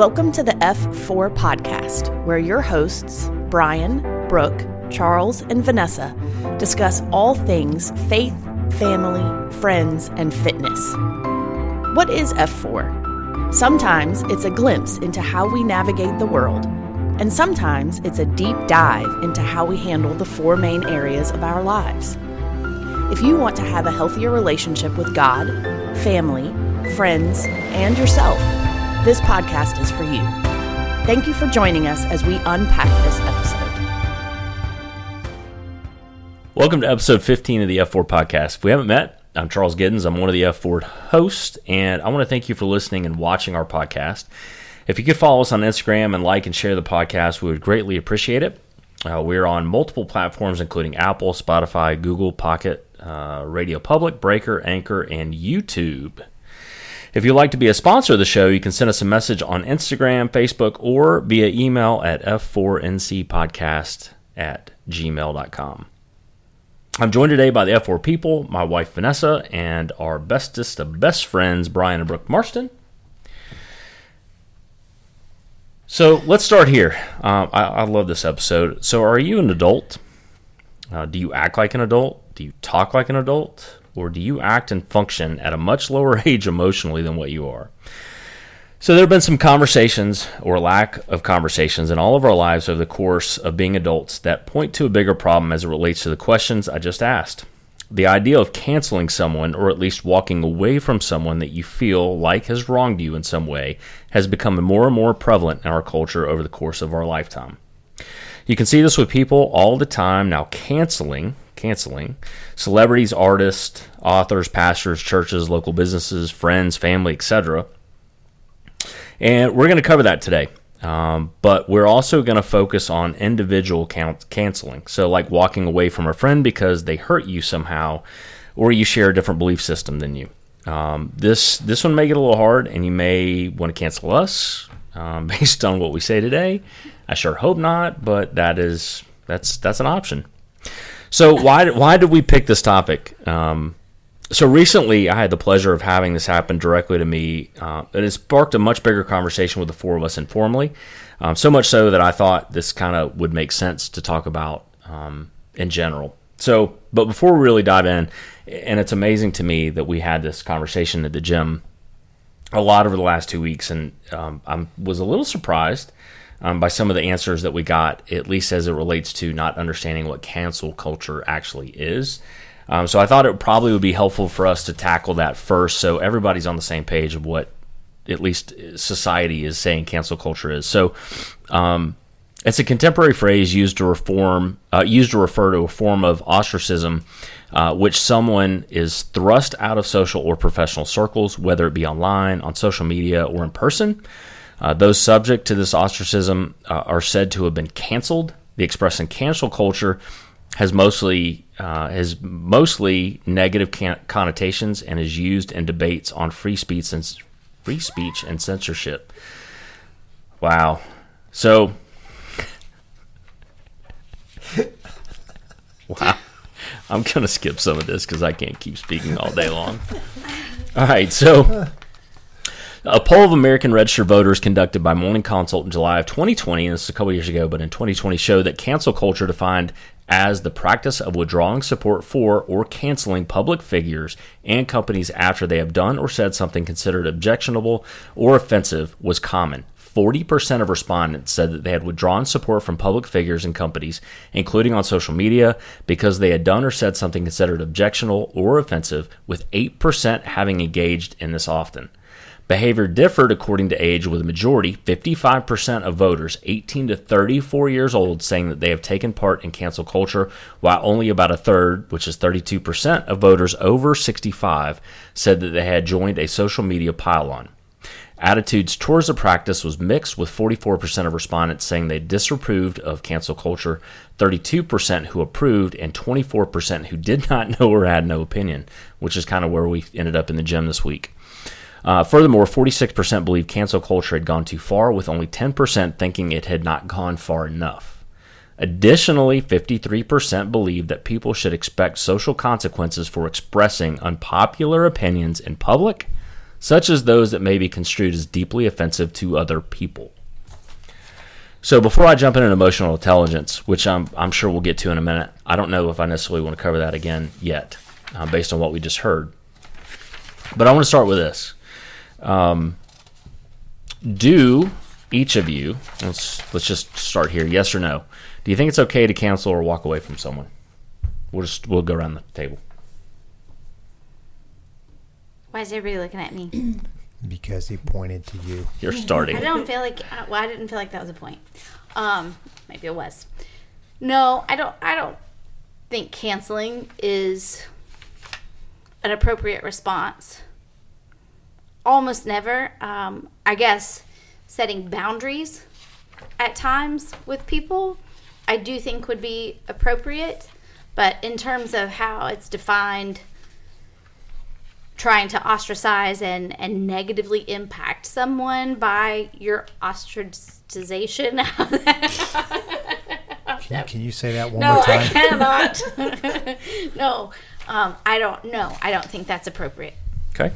Welcome to the F4 podcast, where your hosts, Brian, Brooke, Charles, and Vanessa, discuss all things faith, family, friends, and fitness. What is F4? Sometimes it's a glimpse into how we navigate the world, and sometimes it's a deep dive into how we handle the four main areas of our lives. If you want to have a healthier relationship with God, family, friends, and yourself, this podcast is for you. Thank you for joining us as we unpack this episode. Welcome to episode 15 of the F4 podcast. If we haven't met, I'm Charles Giddens. I'm one of the F4 hosts, and I want to thank you for listening and watching our podcast. If you could follow us on Instagram and like and share the podcast, we would greatly appreciate it. Uh, we're on multiple platforms, including Apple, Spotify, Google, Pocket, uh, Radio Public, Breaker, Anchor, and YouTube. If you'd like to be a sponsor of the show, you can send us a message on Instagram, Facebook, or via email at f4ncpodcast at gmail.com. I'm joined today by the F4 people, my wife Vanessa, and our bestest of best friends, Brian and Brooke Marston. So let's start here. Um, I, I, love this episode. So, are you an adult? Uh, do you act like an adult? Do you talk like an adult? Or do you act and function at a much lower age emotionally than what you are? So, there have been some conversations or lack of conversations in all of our lives over the course of being adults that point to a bigger problem as it relates to the questions I just asked the idea of canceling someone or at least walking away from someone that you feel like has wronged you in some way has become more and more prevalent in our culture over the course of our lifetime. You can see this with people all the time now canceling canceling celebrities, artists, authors, pastors, churches, local businesses, friends, family, etc. And we're going to cover that today. Um, but we're also going to focus on individual count- canceling. So, like walking away from a friend because they hurt you somehow, or you share a different belief system than you. Um, this this one may get a little hard, and you may want to cancel us um, based on what we say today. I sure hope not, but that is that's that's an option. So why why did we pick this topic? Um, so recently, I had the pleasure of having this happen directly to me, uh, and it sparked a much bigger conversation with the four of us informally. Um, so much so that I thought this kind of would make sense to talk about um, in general. So, but before we really dive in, and it's amazing to me that we had this conversation at the gym a lot over the last two weeks, and um, I was a little surprised um, by some of the answers that we got, at least as it relates to not understanding what cancel culture actually is. Um, so I thought it probably would be helpful for us to tackle that first, so everybody's on the same page of what at least society is saying cancel culture is. So um, it's a contemporary phrase used to reform, uh, used to refer to a form of ostracism, uh, which someone is thrust out of social or professional circles, whether it be online, on social media, or in person. Uh, those subject to this ostracism uh, are said to have been canceled. The expression cancel culture has mostly uh, has mostly negative can- connotations and is used in debates on free speech and free speech and censorship. Wow. So Wow. I'm going to skip some of this cuz I can't keep speaking all day long. All right, so a poll of American registered voters conducted by Morning Consult in July of 2020, and this is a couple years ago, but in 2020 showed that cancel culture defined as the practice of withdrawing support for or canceling public figures and companies after they have done or said something considered objectionable or offensive was common. 40% of respondents said that they had withdrawn support from public figures and companies, including on social media, because they had done or said something considered objectionable or offensive, with 8% having engaged in this often. Behavior differed according to age, with a majority, 55% of voters 18 to 34 years old, saying that they have taken part in cancel culture, while only about a third, which is 32%, of voters over 65 said that they had joined a social media pile-on. Attitudes towards the practice was mixed, with 44% of respondents saying they disapproved of cancel culture, 32% who approved, and 24% who did not know or had no opinion, which is kind of where we ended up in the gym this week. Uh, furthermore, 46% believe cancel culture had gone too far, with only 10% thinking it had not gone far enough. Additionally, 53% believe that people should expect social consequences for expressing unpopular opinions in public, such as those that may be construed as deeply offensive to other people. So before I jump into emotional intelligence, which I'm, I'm sure we'll get to in a minute, I don't know if I necessarily want to cover that again yet, uh, based on what we just heard. But I want to start with this. Um, do each of you let's let's just start here yes or no do you think it's okay to cancel or walk away from someone we'll just we'll go around the table Why is everybody looking at me? because he pointed to you. you're starting I don't feel like uh, well, I didn't feel like that was a point. Um, maybe it was. No, I don't. I don't think canceling is an appropriate response. Almost never. Um, I guess setting boundaries at times with people, I do think would be appropriate. But in terms of how it's defined, trying to ostracize and, and negatively impact someone by your ostracization. Can, can you say that one no, more I time? cannot. no, um, I don't. No, I don't think that's appropriate. okay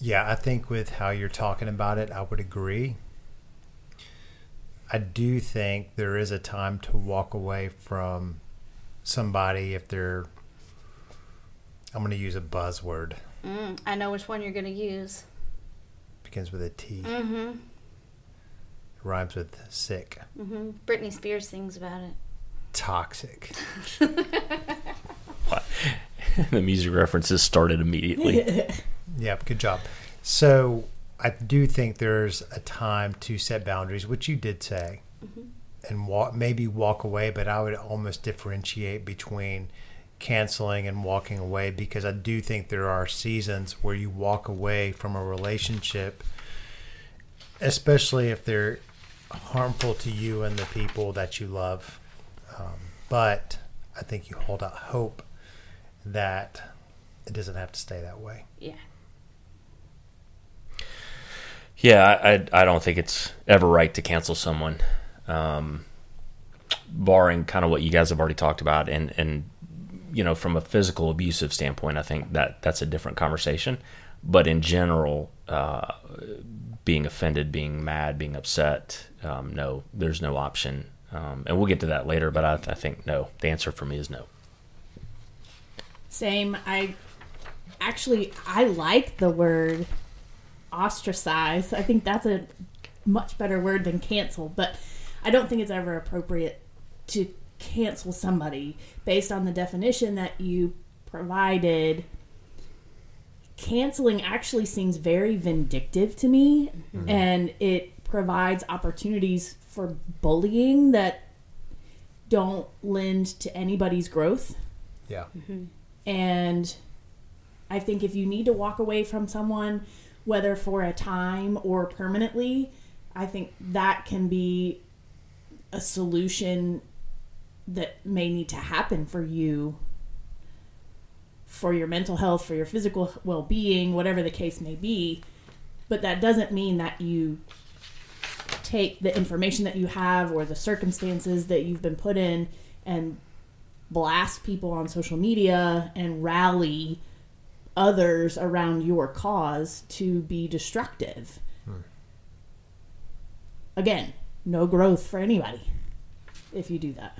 Yeah, I think with how you're talking about it, I would agree. I do think there is a time to walk away from somebody if they're. I'm going to use a buzzword. Mm, I know which one you're going to use. Begins with a T. Mm-hmm. Rhymes with sick. Mm-hmm. Britney Spears sings about it. Toxic. the music references started immediately Yep, good job. So I do think there's a time to set boundaries, which you did say, and walk, maybe walk away. But I would almost differentiate between canceling and walking away because I do think there are seasons where you walk away from a relationship, especially if they're harmful to you and the people that you love. Um, but I think you hold out hope that it doesn't have to stay that way. Yeah. Yeah I, I, don't think it's ever right to cancel someone um, barring kind of what you guys have already talked about and and you know from a physical abusive standpoint i think that that's a different conversation. But in general uh, being offended being mad being upset um, no there's no option. Um, and we'll get to that later but I, I think no. The answer for me is no. Same. I actually I like the word ostracize. I think that's a much better word than cancel, but I don't think it's ever appropriate to cancel somebody based on the definition that you provided. Canceling actually seems very vindictive to me, mm-hmm. and it provides opportunities for bullying that don't lend to anybody's growth. Yeah. Mm-hmm. And I think if you need to walk away from someone, whether for a time or permanently, I think that can be a solution that may need to happen for you for your mental health, for your physical well being, whatever the case may be. But that doesn't mean that you take the information that you have or the circumstances that you've been put in and blast people on social media and rally others around your cause to be destructive. Again, no growth for anybody if you do that.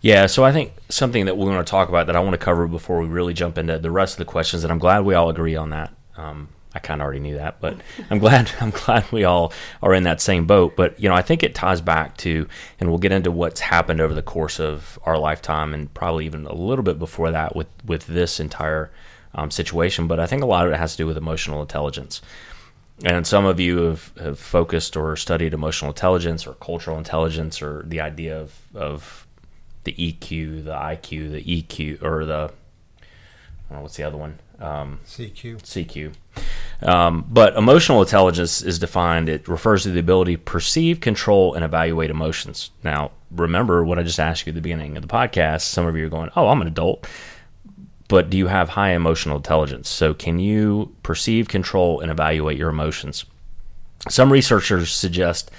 Yeah, so I think something that we're going to talk about that I want to cover before we really jump into the rest of the questions, and I'm glad we all agree on that. Um, I kind of already knew that, but I'm glad I'm glad we all are in that same boat. But you know, I think it ties back to, and we'll get into what's happened over the course of our lifetime, and probably even a little bit before that with with this entire um, situation. But I think a lot of it has to do with emotional intelligence. And some of you have, have focused or studied emotional intelligence or cultural intelligence or the idea of, of the EQ, the IQ, the EQ, or the, I don't know, what's the other one? Um, CQ. CQ. Um, but emotional intelligence is defined, it refers to the ability to perceive, control, and evaluate emotions. Now, remember what I just asked you at the beginning of the podcast. Some of you are going, oh, I'm an adult. But do you have high emotional intelligence? So, can you perceive, control, and evaluate your emotions? Some researchers suggest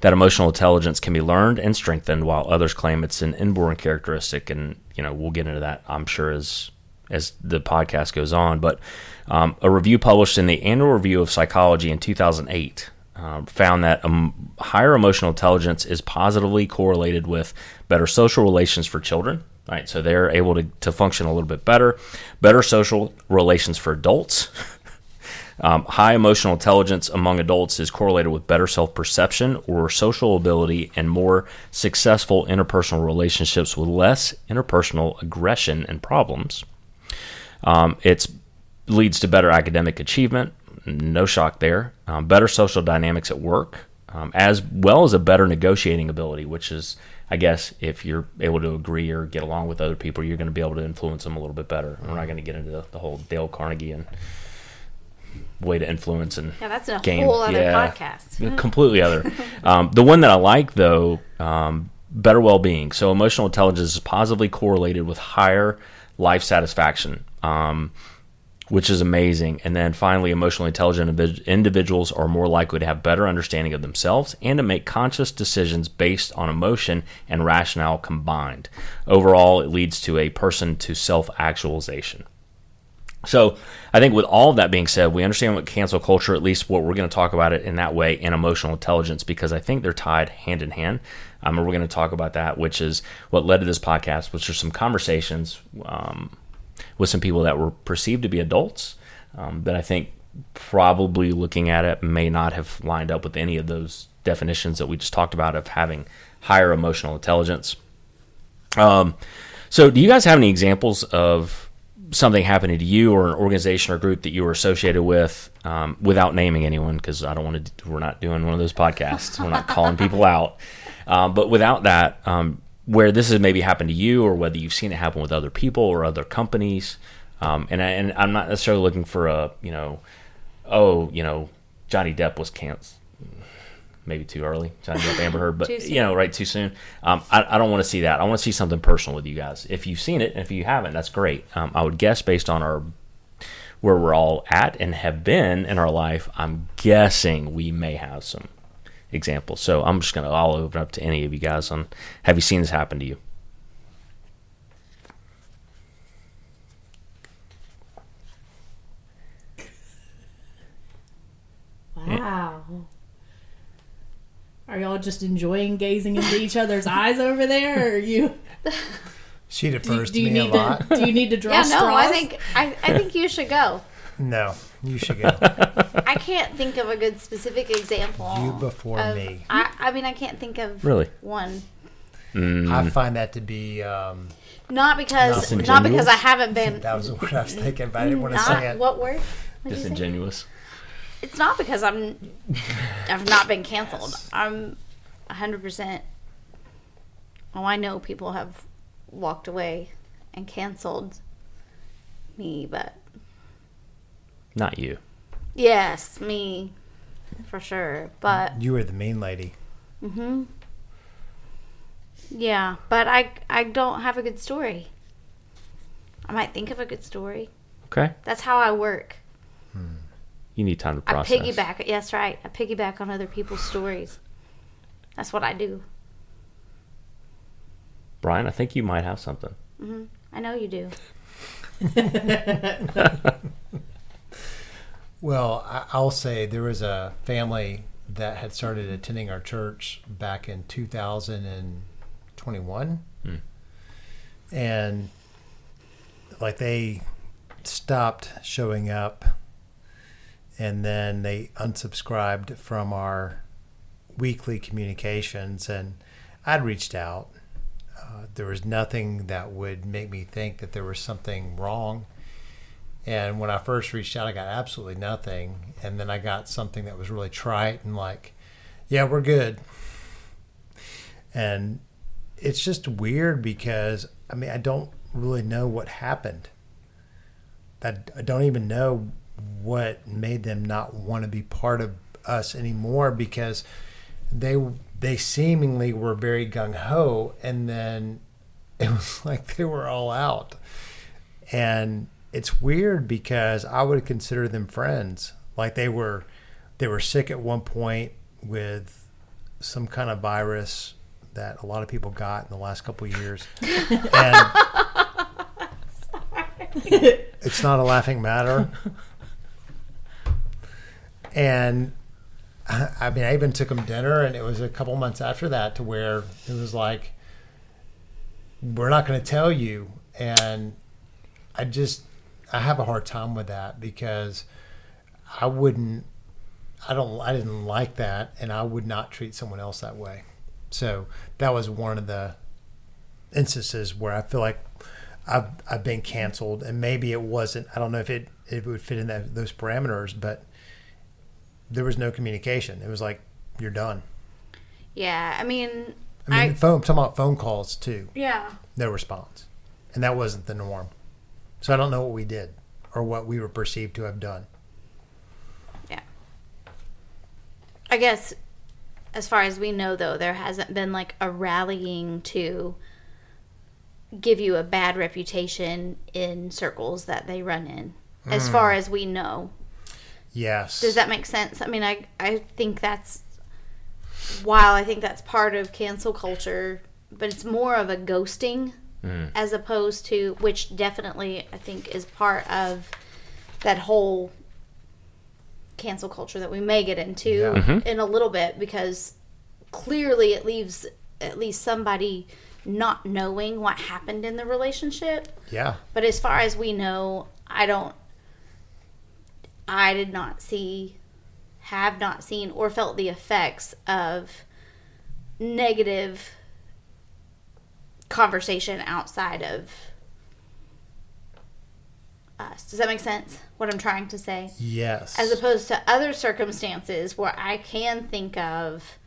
that emotional intelligence can be learned and strengthened, while others claim it's an inborn characteristic. And you know, we'll get into that, I'm sure, as as the podcast goes on. But um, a review published in the Annual Review of Psychology in 2008 um, found that um, higher emotional intelligence is positively correlated with better social relations for children. Right, so they're able to, to function a little bit better, better social relations for adults. Um, high emotional intelligence among adults is correlated with better self perception or social ability and more successful interpersonal relationships with less interpersonal aggression and problems. Um, it leads to better academic achievement, no shock there, um, better social dynamics at work, um, as well as a better negotiating ability, which is, I guess, if you're able to agree or get along with other people, you're going to be able to influence them a little bit better. We're not going to get into the, the whole Dale Carnegie and way to influence and Yeah, that's a game. whole other Yeah. podcast. completely other. Um, the one that I like though, um, better well-being. So emotional intelligence is positively correlated with higher life satisfaction, um, which is amazing. And then finally, emotionally intelligent individuals are more likely to have better understanding of themselves and to make conscious decisions based on emotion and rationale combined. Overall, it leads to a person to self-actualization. So I think with all of that being said, we understand what cancel culture, at least what we're going to talk about it in that way, and emotional intelligence, because I think they're tied hand in hand. Um, and we're going to talk about that, which is what led to this podcast, which are some conversations um, with some people that were perceived to be adults um, that I think probably looking at it may not have lined up with any of those definitions that we just talked about of having higher emotional intelligence. Um, so, do you guys have any examples of something happening to you or an organization or group that you were associated with um, without naming anyone? Because I don't want to. We're not doing one of those podcasts. we're not calling people out. Um, but without that, um, where this has maybe happened to you, or whether you've seen it happen with other people or other companies, um, and I, and I'm not necessarily looking for a you know, oh you know, Johnny Depp was canceled maybe too early. Johnny Depp, Amber Heard, but you know, right too soon. Um, I, I don't want to see that. I want to see something personal with you guys. If you've seen it, and if you haven't, that's great. Um, I would guess based on our where we're all at and have been in our life, I'm guessing we may have some examples. So I'm just gonna I'll open up to any of you guys on have you seen this happen to you? Wow. Are y'all just enjoying gazing into each other's eyes over there, or are you? She Do you, defers do to you me a need lot. to? Do you need to draw Yeah, straws? no, I think I, I think you should go. No, you should go. I can't think of a good specific example. You before of- me. I, I mean, I can't think of Really? one. I find that to be. Um, Not because not Disingenuous? because I haven't been. that was the word I was thinking, but I didn't want to say it. what word? What'd you say? Disingenuous. It's not because I'm. I've not been canceled. I'm, hundred percent. Oh, I know people have walked away and canceled me, but Not you. yes, me, for sure. But You were the main lady. Mm-hmm. Yeah, but I I don't have a good story. I might think of a good story. Okay. That's how I work. You need time to process. I process. piggyback. Yes, right. I piggyback on other people's stories. That's what I do. Brian, I think you might have something. Mm-hmm. I know you do. Well, I'll say there was a family that had started attending our church back in 2021. And like they stopped showing up and then they unsubscribed from our weekly communications. And I'd reached out. Uh, there was nothing that would make me think that there was something wrong. And when I first reached out, I got absolutely nothing. And then I got something that was really trite and like, yeah, we're good. And it's just weird because, I mean, I don't really know what happened. I, don't even know what made them not want to be part of us anymore because they they seemingly were very gung ho and then it was like they were all out and it's weird because I would consider them friends. Like they were, they were sick at one point with some kind of virus that a lot of people got in the last couple of years, and it's not a laughing matter. And I I mean, I even took them dinner, and it was a couple months after that to where it was like, we're not going to tell you. And I just, I have a hard time with that because I wouldn't, I don't, I didn't like that, and I would not treat someone else that way. So that was one of the instances where I feel like I've I've been canceled, and maybe it wasn't. I don't know if it it would fit in that, those parameters, but there was no communication. It was like you're done. Yeah, I mean, I mean, I- phone. I'm talking about phone calls too. yeah. No response, and that wasn't the norm. So I don't know what we did or what we were perceived to have done. Yeah. I guess as far as we know though, there hasn't been like a rallying to give you a bad reputation in circles that they run in. As hmm. far as we know. Yes. Does that make sense? I mean, I I think that's while I think that's part of cancel culture, but it's more of a ghosting Mm-hmm. as opposed to which definitely I think is part of that whole cancel culture that we may get into Yeah. Mm-hmm. in a little bit because clearly it leaves at least somebody not knowing what happened in the relationship. Yeah. But as far as we know, I don't. I did not see, have not seen, or felt the effects of negative conversation outside of us. Does that make sense? What I'm trying to say? Yes. As opposed to other circumstances where I can think of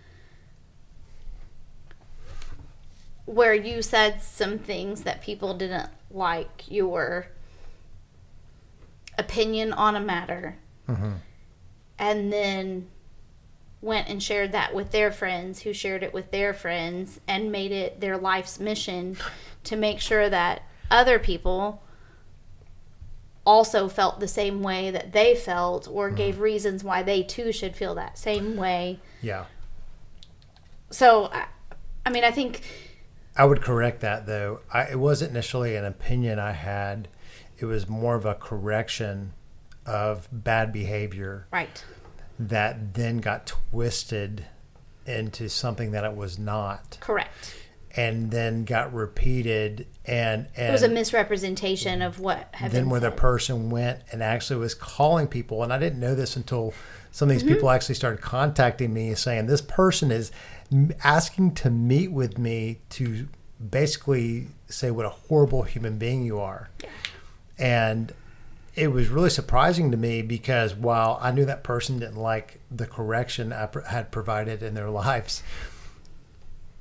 where you said some things that people didn't like your opinion on a matter mm-hmm. and then went and shared that with their friends who shared it with their friends and made it their life's mission to make sure that other people also felt the same way that they felt or mm-hmm. gave reasons why they too should feel that same way. yeah. So I, I mean I think I would correct that though. I, it wasn't initially an opinion I had. It was more of a correction of bad behavior right. That then got twisted into something that it was not, Correct. and then got repeated. And and It was a misrepresentation of what had then where the person went and actually was calling people, and I didn't know this until some of these Mm-hmm. people actually started contacting me saying this person is asking to meet with me to basically say what a horrible human being you are. And it was really surprising to me because while I knew that person didn't like the correction I pr- had provided in their lives,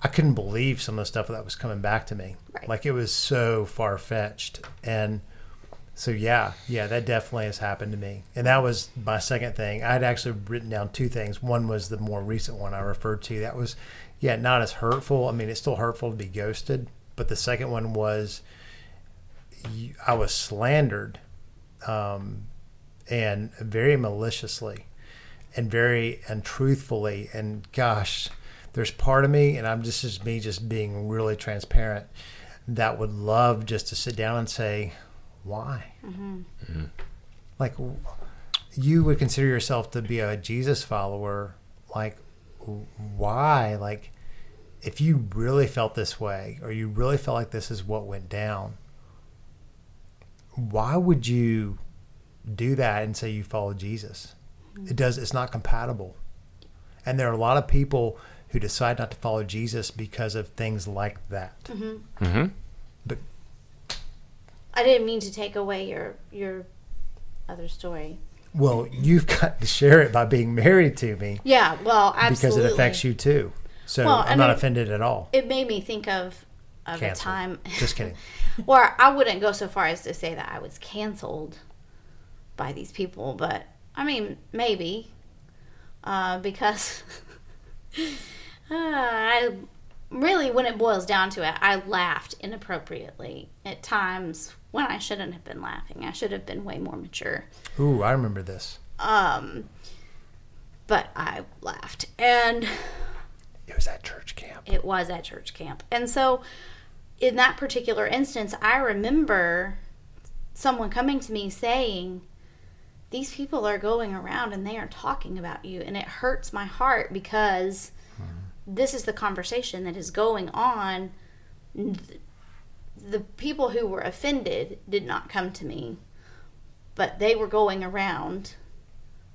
I couldn't believe some of the stuff that was coming back to me. Right. Like it was so far fetched. And so, yeah, yeah, that definitely has happened to me. And that was my second thing. I had actually written down two things. One was the more recent one I referred to. That was, yeah, not as hurtful. I mean, it's still hurtful to be ghosted. But the second one was I was slandered um, and very maliciously and very untruthfully. And gosh, there's part of me, and I'm just as me just being really transparent, that would love just to sit down and say, why? Like, you would consider yourself to be a Jesus follower. Like, why? Like, if you really felt this way, or you really felt like this is what went down, why would you do that and say you follow Jesus? It does. It's not compatible. And there are a lot of people who decide not to follow Jesus because of things like that. Mm-hmm. But I didn't mean to take away your your other story. well, you've got to share it by being married to me Yeah, well, because it affects you too. So Well, I'm and not it- offended at all. It made me think of of a time. Just kidding. Or I wouldn't go so far as to say that I was canceled by these people, but I mean maybe uh, because uh, I really, when it boils down to it, I laughed inappropriately at times when I shouldn't have been laughing. I should have been way more mature. Ooh, I remember this. Um, but I laughed, and It was at church camp. it was at church camp. And so, in that particular instance, I remember someone coming to me saying, These people are going around and they are talking about you. And it hurts my heart because hmm. this is the conversation that is going on. The people who were offended did not come to me, but they were going around,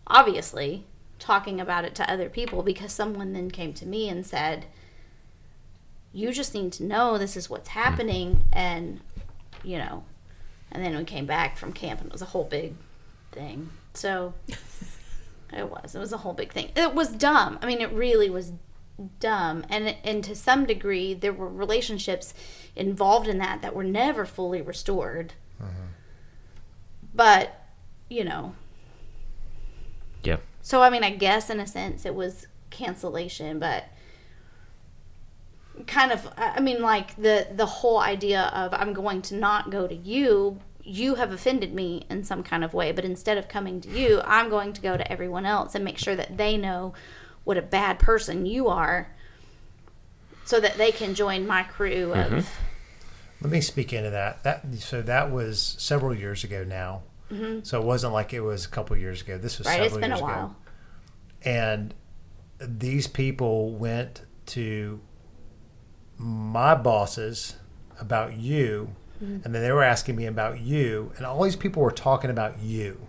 obviously, talking about it to other people because someone then came to me and said, You just need to know this is what's happening. And, you know, and then we came back from camp and it was a whole big thing. So it was. It was a whole big thing. It was dumb. I mean, it really was dumb. And and to some degree, there were relationships involved in that that were never fully restored. Mm-hmm. But you know, Yeah. so I mean, I guess in a sense it was cancellation, but kind of I I mean like the the whole idea of I'm going to not go to you, you have offended me in some kind of way, but instead of coming to you, I'm going to go to everyone else and make sure that they know what a bad person you are so that they can join my crew of Let me speak into that. That so that was several years ago now. So it wasn't like it was a couple years ago. This was Mm-hmm. right, several it's been a years ago. while. and these people went to my bosses about you Mm-hmm. and then they were asking me about you and all these people were talking about you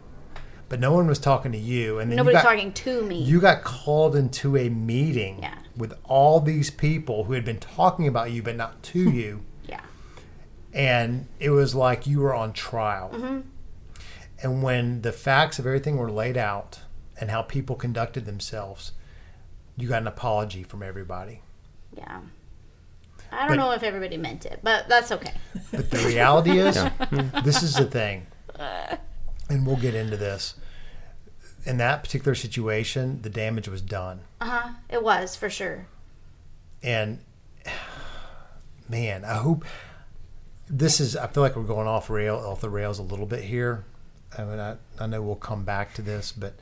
but no one was talking to you and then Nobody's you got, talking to me. you got called into a meeting Yeah. with all these people who had been talking about you but not to you yeah. and it was like you were on trial. Mm-hmm. And when the facts of everything were laid out and how people conducted themselves, you got an apology from everybody. Yeah. I don't But- know if everybody meant it, but that's okay. But the reality is, this is the thing, and we'll get into this. In that particular situation, the damage was done. Uh huh. It was for sure. And man, I hope this is. I feel like we're going off rail off the rails a little bit here. I mean, I, I know we'll come back to this, but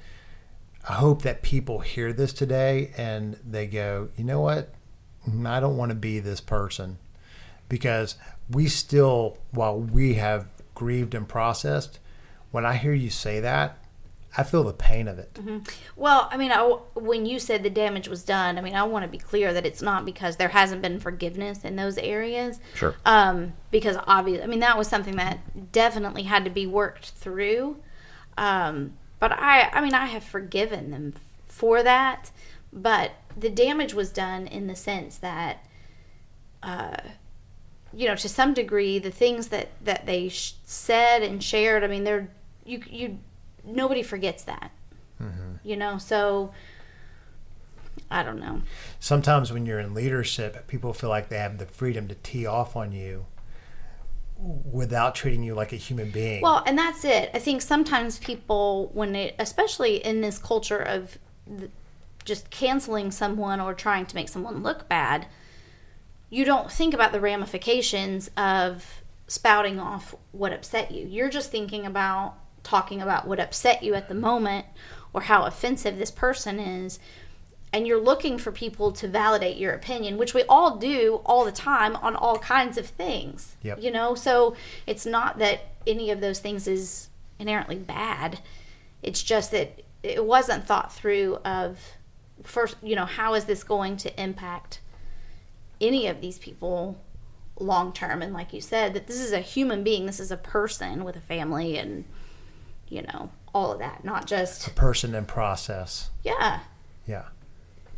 I hope that people hear this today and they go, you know what? I don't want to be this person because we still, while we have grieved and processed, when I hear you say that, I feel the pain of it. Well, I mean, I, when you said the damage was done, I mean, I want to be clear that it's not because there hasn't been forgiveness in those areas. Sure. Um, because obviously, I mean, that was something that definitely had to be worked through. Um, but I, I mean, I have forgiven them for that. But the damage was done in the sense that, uh, you know, to some degree, the things that that they sh- said and shared. I mean, they're you you nobody forgets that. You know, so I don't know. sometimes when you're in leadership, people feel like they have the freedom to tee off on you without treating you like a human being. Well, and that's it. I think sometimes people, when it, especially in this culture of just canceling someone or trying to make someone look bad, you don't think about the ramifications of spouting off what upset you. You're just thinking about talking about what upset you at the moment or how offensive this person is. And you're looking for people to validate your opinion, which we all do all the time on all kinds of things. Yep. You know, so it's not that any of those things is inherently bad. It's just that it wasn't thought through of first, you know, how is this going to impact any of these people long term and like you said that this is a human being, this is a person with a family and you know, all of that, not just a person and process. yeah. Yeah.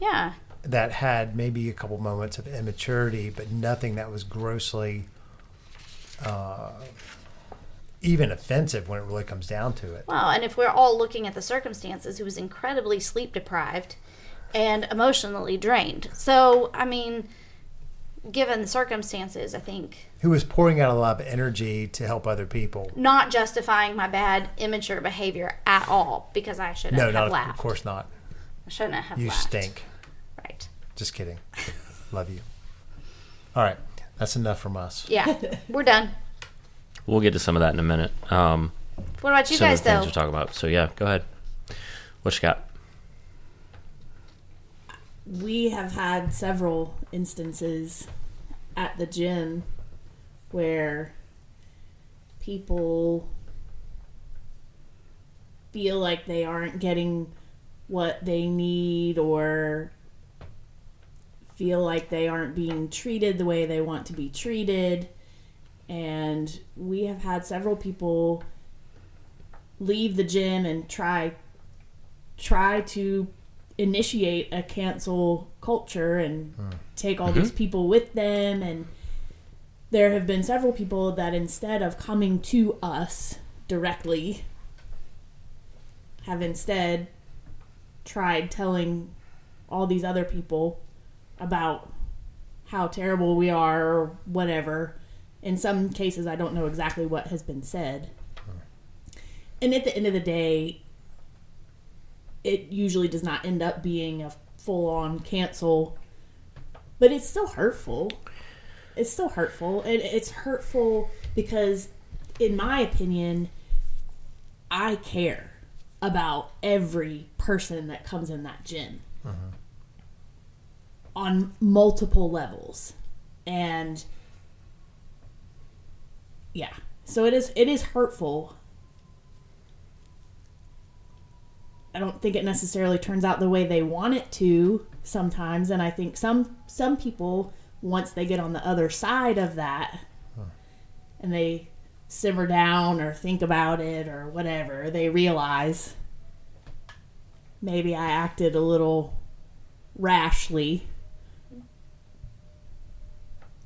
Yeah. That had maybe a couple moments of immaturity, but nothing that was grossly uh, even offensive when it really comes down to it. Well, and if we're all looking at the circumstances, he was incredibly sleep deprived and emotionally drained. So, I mean, given the circumstances, I think Who was pouring out a lot of energy to help other people. not justifying my bad, immature behavior at all because I shouldn't No, have not of, laughed. of course not. I shouldn't have You laughed. stink. Right. Just kidding. Love you. All right. That's enough from us. Yeah. We're done. We'll get to some of that in a minute. Um, What about you some guys, of the things though? we're talking about. So yeah, go ahead. What you got? We have had several instances at the gym where people feel like they aren't getting what they need or feel like they aren't being treated the way they want to be treated. And we have had several people leave the gym and try try to initiate a cancel culture and hmm. take all these mm-hmm. people with them and there have been several people that instead of coming to us directly have instead tried telling all these other people about how terrible we are or whatever. In some cases, I don't know exactly what has been said. Hmm. And at the end of the day, it usually does not end up being a full on cancel, but it's still hurtful. It's still hurtful. And it's hurtful because, in my opinion, I care about every person that comes in that gym uh-huh. on multiple levels. And yeah, so it is it is hurtful. I don't think it necessarily turns out the way they want it to sometimes and I think some some people once they get on the other side of that and they simmer down or think about it or whatever, they realize maybe I acted a little rashly.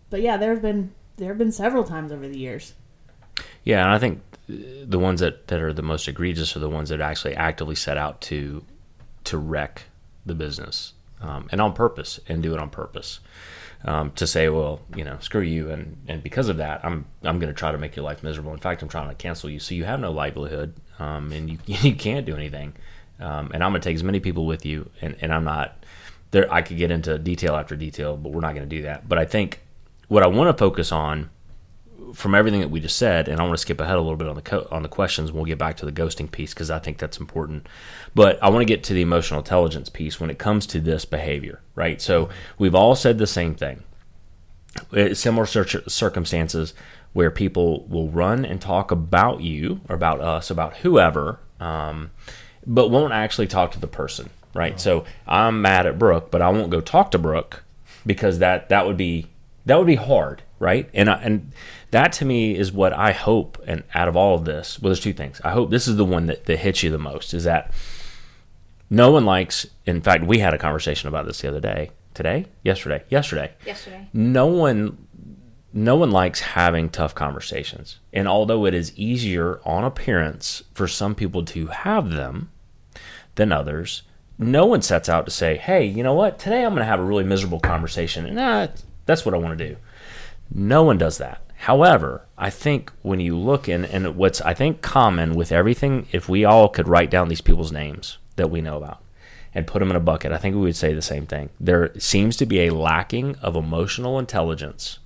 But yeah, there have been there have been several times over the years. Yeah, and I think the ones that, that are the most egregious are the ones that actually actively set out to to wreck the business, um, and on purpose, and do it on purpose. Um, to say, well, you know, screw you, and, and because of that, I'm I'm going to try to make your life miserable. In fact, I'm trying to cancel you, so you have no livelihood, um, and you you can't do anything. Um, and I'm going to take as many people with you, and, and I'm not there. I could get into detail after detail, but we're not going to do that. But I think what I want to focus on from everything that we just said, and I want to skip ahead a little bit on the co- on the questions. We'll get back to the ghosting piece because I think that's important. But I want to get to the emotional intelligence piece when it comes to this behavior, right? So we've all said the same thing. It's similar cir- circumstances where people will run and talk about you or about us, about whoever, um, but won't actually talk to the person, right? So I'm mad at Brooke, but I won't go talk to Brooke because that that would be that would be hard, right? And I, and that to me is what I hope. And out of all of this, well, there's two things. I hope this is the one that, that hits you the most. Is that no one likes. In fact, we had a conversation about this the other day. Today, yesterday, yesterday. Yesterday. No one, no one likes having tough conversations. And although it is easier on appearance for some people to have them than others, no one sets out to say, "Hey, you know what? Today I'm going to have a really miserable conversation." And nah, that's what I want to do. No one does that. However, I think when you look in, and what's I think common with everything, if we all could write down these people's names that we know about and put them in a bucket, I think we would say the same thing. There seems to be a lacking of emotional intelligence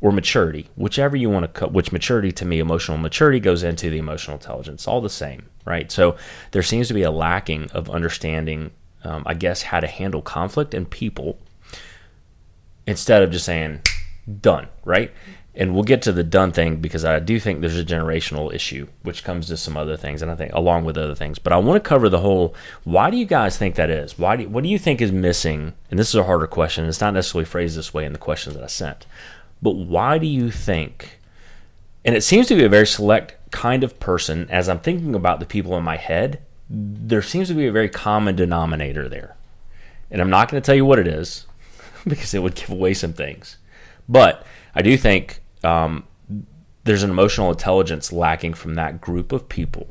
or maturity, whichever you want to, co- which maturity to me, emotional maturity goes into the emotional intelligence, all the same, right? So there seems to be a lacking of understanding, um, I guess, how to handle conflict and people instead of just saying done, right? And we'll get to the done thing because I do think there's a generational issue, which comes to some other things, and I think along with other things. But I want to cover the whole. Why do you guys think that is? Why do what do you think is missing? And this is a harder question. It's not necessarily phrased this way in the questions that I sent, but why do you think? And it seems to be a very select kind of person. As I'm thinking about the people in my head, there seems to be a very common denominator there, and I'm not going to tell you what it is because it would give away some things. But I do think um, there's an emotional intelligence lacking from that group of people.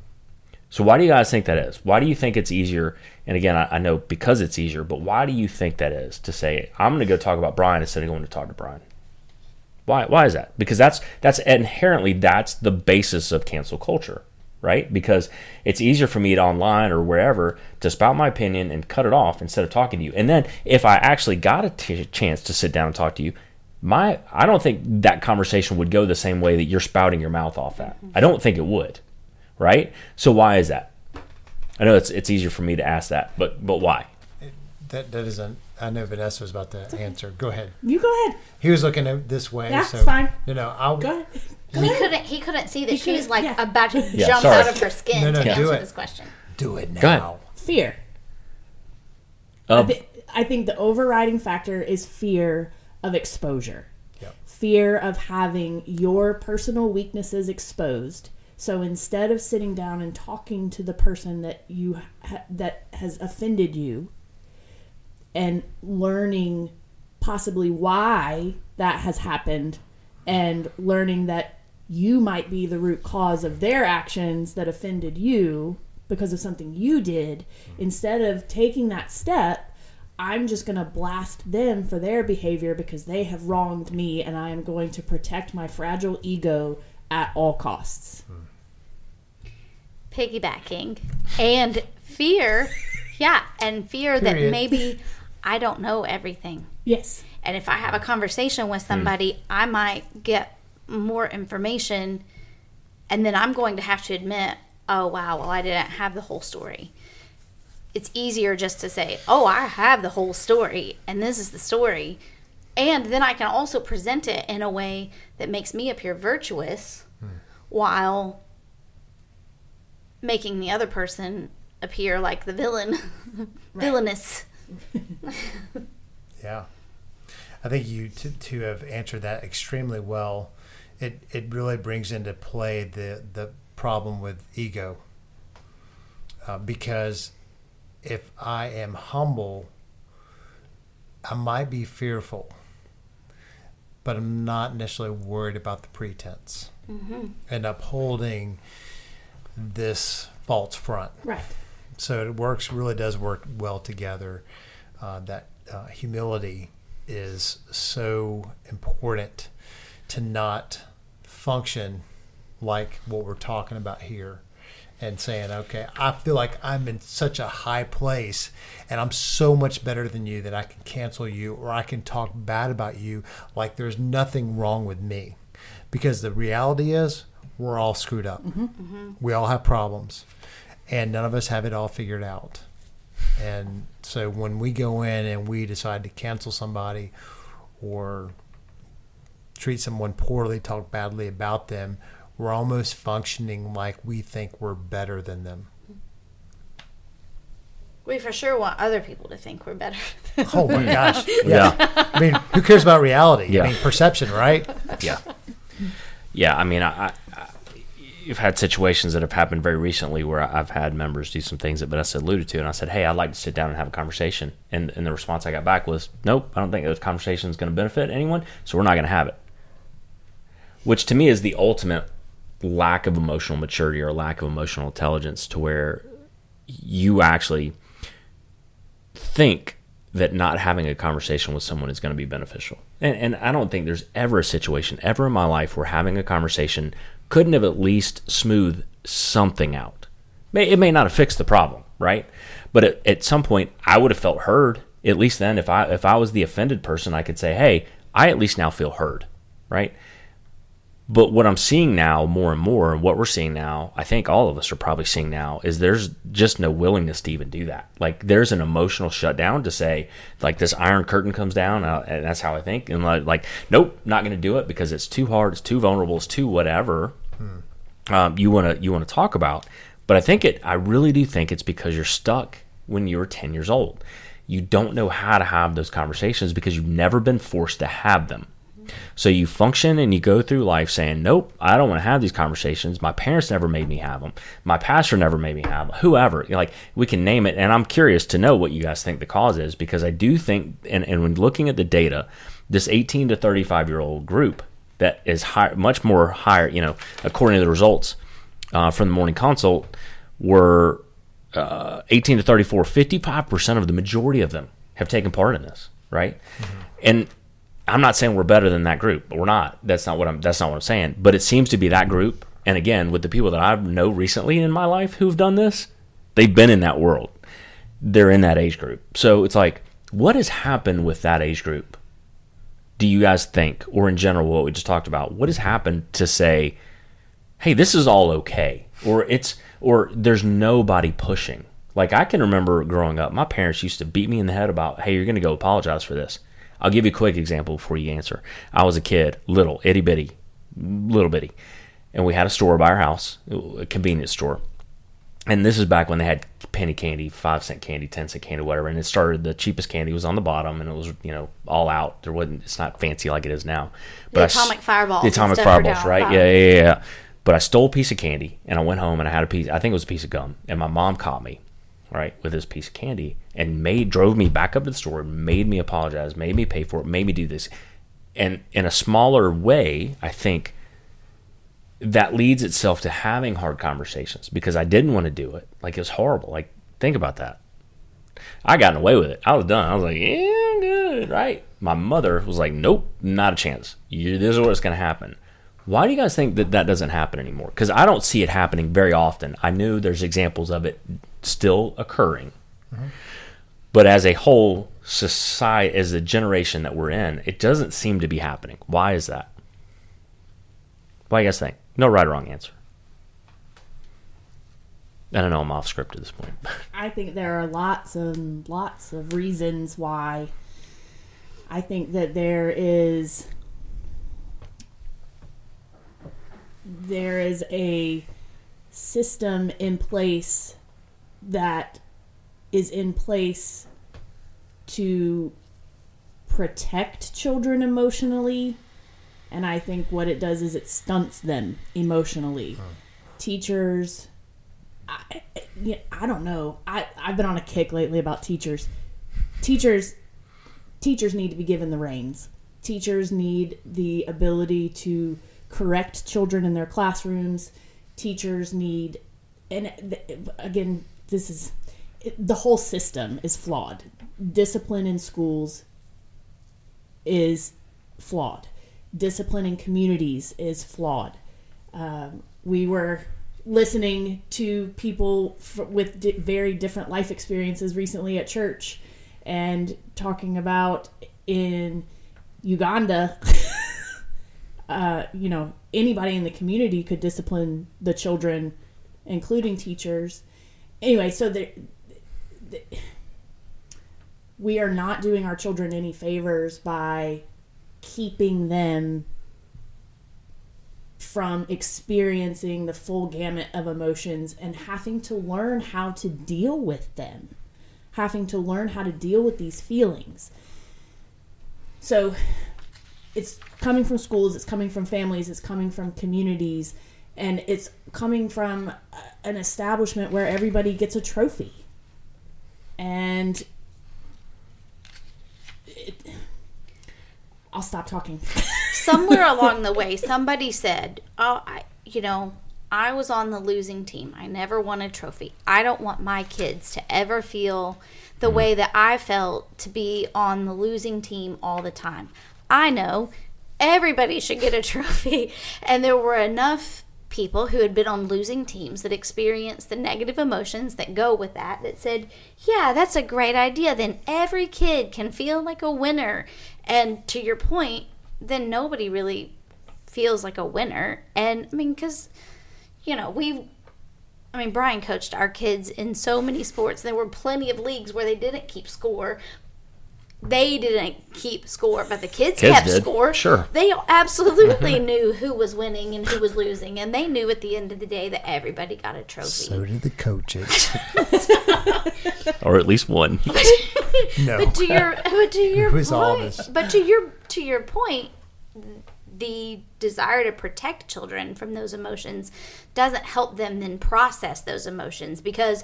So why do you guys think that is? Why do you think it's easier? And again, I, I know because it's easier, but why do you think that is to say I'm going to go talk about Brian instead of going to talk to Brian? Why? Why is that? Because that's that's inherently that's the basis of cancel culture, right? Because it's easier for me to online or wherever to spout my opinion and cut it off instead of talking to you. And then if I actually got a t- chance to sit down and talk to you, my I don't think that conversation would go the same way that you're spouting your mouth off at. I don't think it would, right? So why is that? I know it's it's easier for me to ask that, but but why? That that isn't. I know Vanessa was about to answer. Go ahead. You go ahead. He was looking at this way. Yeah, so, it's fine. No, no. I'll Go ahead. He couldn't. He couldn't see that He she was like yeah. about to Yeah, jump sorry. out of her skin No, no, to do answer it. this question. Do it Go ahead. now. Fear. Um, I, thi- I think the overriding factor is fear of exposure. Yep. Fear of having your personal weaknesses exposed. So instead of sitting down and talking to the person that you ha- that has offended you and learning possibly why that has happened and learning that you might be the root cause of their actions that offended you because of something you did mm-hmm. instead of taking that step i'm just going to blast them for their behavior because they have wronged me and i am going to protect my fragile ego at all costs. Piggybacking. And fear, yeah, and fear that maybe I don't know everything. yes. And if I have a conversation with somebody, I might get more information, and then I'm going to have to admit, oh, wow, well, I didn't have the whole story. It's easier just to say, oh, I have the whole story, and this is the story. And then I can also present it in a way that makes me appear virtuous while making the other person appear like the villain, villainous. Yeah. I think you to, to have answered that extremely well. It it really brings into play the the problem with ego. Uh, because if I am humble, I might be fearful, but I'm not necessarily worried about the pretense and upholding this false front. Right. So it works really does work well together uh, that uh, humility is so important to not function like what we're talking about here and saying okay i feel like i'm in such a high place and i'm so much better than you that i can cancel you or i can talk bad about you like there's nothing wrong with me. Because the reality is we're all screwed up. Mm-hmm. Mm-hmm. We all have problems and none of us have it all figured out. And so when we go in and we decide to cancel somebody or treat someone poorly, talk badly about them, we're almost functioning like we think we're better than them. We for sure want other people to think we're better. Oh my gosh. yeah. I mean, who cares about reality? Yeah. I mean, perception, right? Yeah. Yeah. I mean, I, I, I- you've had situations that have happened very recently where I've had members do some things that Vanessa alluded to, and I said, "Hey, I'd like to sit down and have a conversation." And and the response I got back was, "Nope, I don't think this conversation is going to benefit anyone, so we're not going to have it." Which to me is the ultimate lack of emotional maturity or lack of emotional intelligence, to where you actually think that not having a conversation with someone is going to be beneficial. And, and I don't think there's ever a situation ever in my life where having a conversation couldn't have at least smoothed something out. It may not have fixed the problem, right? But at, at some point, I would have felt heard. At least then, if I if I was the offended person, I could say, "Hey, I at least now feel heard," right? But what I'm seeing now more and more, and what we're seeing now, I think all of us are probably seeing now, is there's just no willingness to even do that. Like there's an emotional shutdown to say, like this iron curtain comes down, uh, and that's how I think, and like, like nope, not going to do it because it's too hard, it's too vulnerable, it's too whatever. Um, you want to you want to talk about, but I think it. I really do think it's because you're stuck when you were 10 years old. You don't know how to have those conversations because you've never been forced to have them. So you function and you go through life saying, "Nope, I don't want to have these conversations. My parents never made me have them. My pastor never made me have them. Whoever, like we can name it." And I'm curious to know what you guys think the cause is because I do think, and, and when looking at the data, this 18 to 35 year old group that is high, much more higher, you know, according to the results uh, from the morning consult, were uh, 18 to 34, 55% of the majority of them have taken part in this, right? And I'm not saying we're better than that group, but we're not. That's not what I'm that's not what I'm saying. But it seems to be that group. And again, with the people that I know recently in my life who've done this, they've been in that world. They're in that age group. So it's like, what has happened with that age group? Do you guys think, or in general, what we just talked about, what has happened to say, hey, this is all okay, or it's, or there's nobody pushing. Like I can remember growing up, my parents used to beat me in the head about, hey, you're going to go apologize for this. I'll give you a quick example before you answer. I was a kid, little, itty bitty, little bitty, and we had a store by our house, a convenience store. And this is back when they had penny candy, five cent candy, ten cent candy, whatever. And it started. The cheapest candy was on the bottom, and it was you know all out. There wasn't. It's not fancy like it is now. The I s- atomic fireballs The atomic fireballs, right? yeah, yeah, yeah. But I stole a piece of candy, and I went home and I had a piece. I think it was a piece of gum, and my mom caught me, right, with this piece of candy, and made drove me back up to the store, made me apologize, made me pay for it, made me do this, and in a smaller way, I think that leads itself to having hard conversations because I didn't want to do it. Like it was horrible. Like think about that. I gotten away with it. I was done. I was like, yeah, I'm good, right? My mother was like, nope, not a chance. You, this is what's going to happen. Why do you guys think that that doesn't happen anymore? Because I don't see it happening very often. I knew there's examples of it still occurring, mm-hmm. but as a whole society, as the generation that we're in, it doesn't seem to be happening. Why is that? What do you guys think? No right or wrong answer. I don't know. I'm off script at this point. I think there are lots and lots of reasons why. I think that there is there is a system in place that is in place to protect children emotionally and I think what it does is it stunts them emotionally. Teachers I, yeah, I don't know. I, I've been on a kick lately about teachers. Teachers teachers need to be given the reins. Teachers need the ability to correct children in their classrooms. Teachers need and again, this is the whole system is flawed. Discipline in schools is flawed. Discipline in communities is flawed. Um, we were listening to people f- with di- very different life experiences recently at church and talking about in Uganda, uh, you know, anybody in the community could discipline the children, including teachers. Anyway, so there, th- we are not doing our children any favors by keeping them from experiencing the full gamut of emotions and having to learn how to deal with them, having to learn how to deal with these feelings. So it's coming from schools, it's coming from families, it's coming from communities, and it's coming from an establishment where everybody gets a trophy. And it, I'll stop talking. somewhere along the way, somebody said, "Oh, I, you know, I was on the losing team. I never won a trophy. I don't want my kids to ever feel the mm-hmm. way that I felt to be on the losing team all the time. I know everybody should get a trophy." And there were enough people who had been on losing teams that experienced the negative emotions that go with that that said, "Yeah, that's a great idea. Then every kid can feel like a winner." And to your point, then nobody really feels like a winner. And I mean, because, you know, we, I mean, Brian coached our kids in so many sports. There were plenty of leagues where they didn't keep score. They didn't keep score, but the kids, Kids kept did, score. sure. They absolutely knew who was winning and who was losing. And they knew at the end of the day that everybody got a trophy. So did the coaches. or at least one. no. but to your but to your It was all point, this. but to your to your point the desire to protect children from those emotions doesn't help them then process those emotions because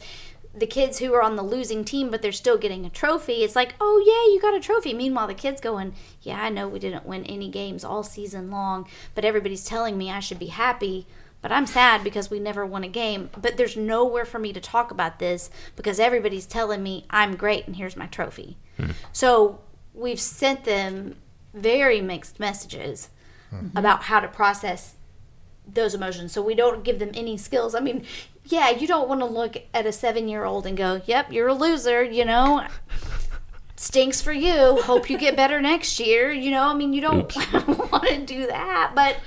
the kids who are on the losing team but they're still getting a trophy it's like oh yeah you got a trophy meanwhile the kids going yeah i know we didn't win any games all season long but everybody's telling me i should be happy but I'm sad because we never won a game. But there's nowhere for me to talk about this because everybody's telling me I'm great and here's my trophy. Hmm. So we've sent them very mixed messages hmm. about how to process those emotions. So we don't give them any skills. I mean, yeah, you don't want to look at a seven year old and go, yep, you're a loser, you know? Stinks for you. Hope you get better next year. You know, I mean, you don't want to do that. But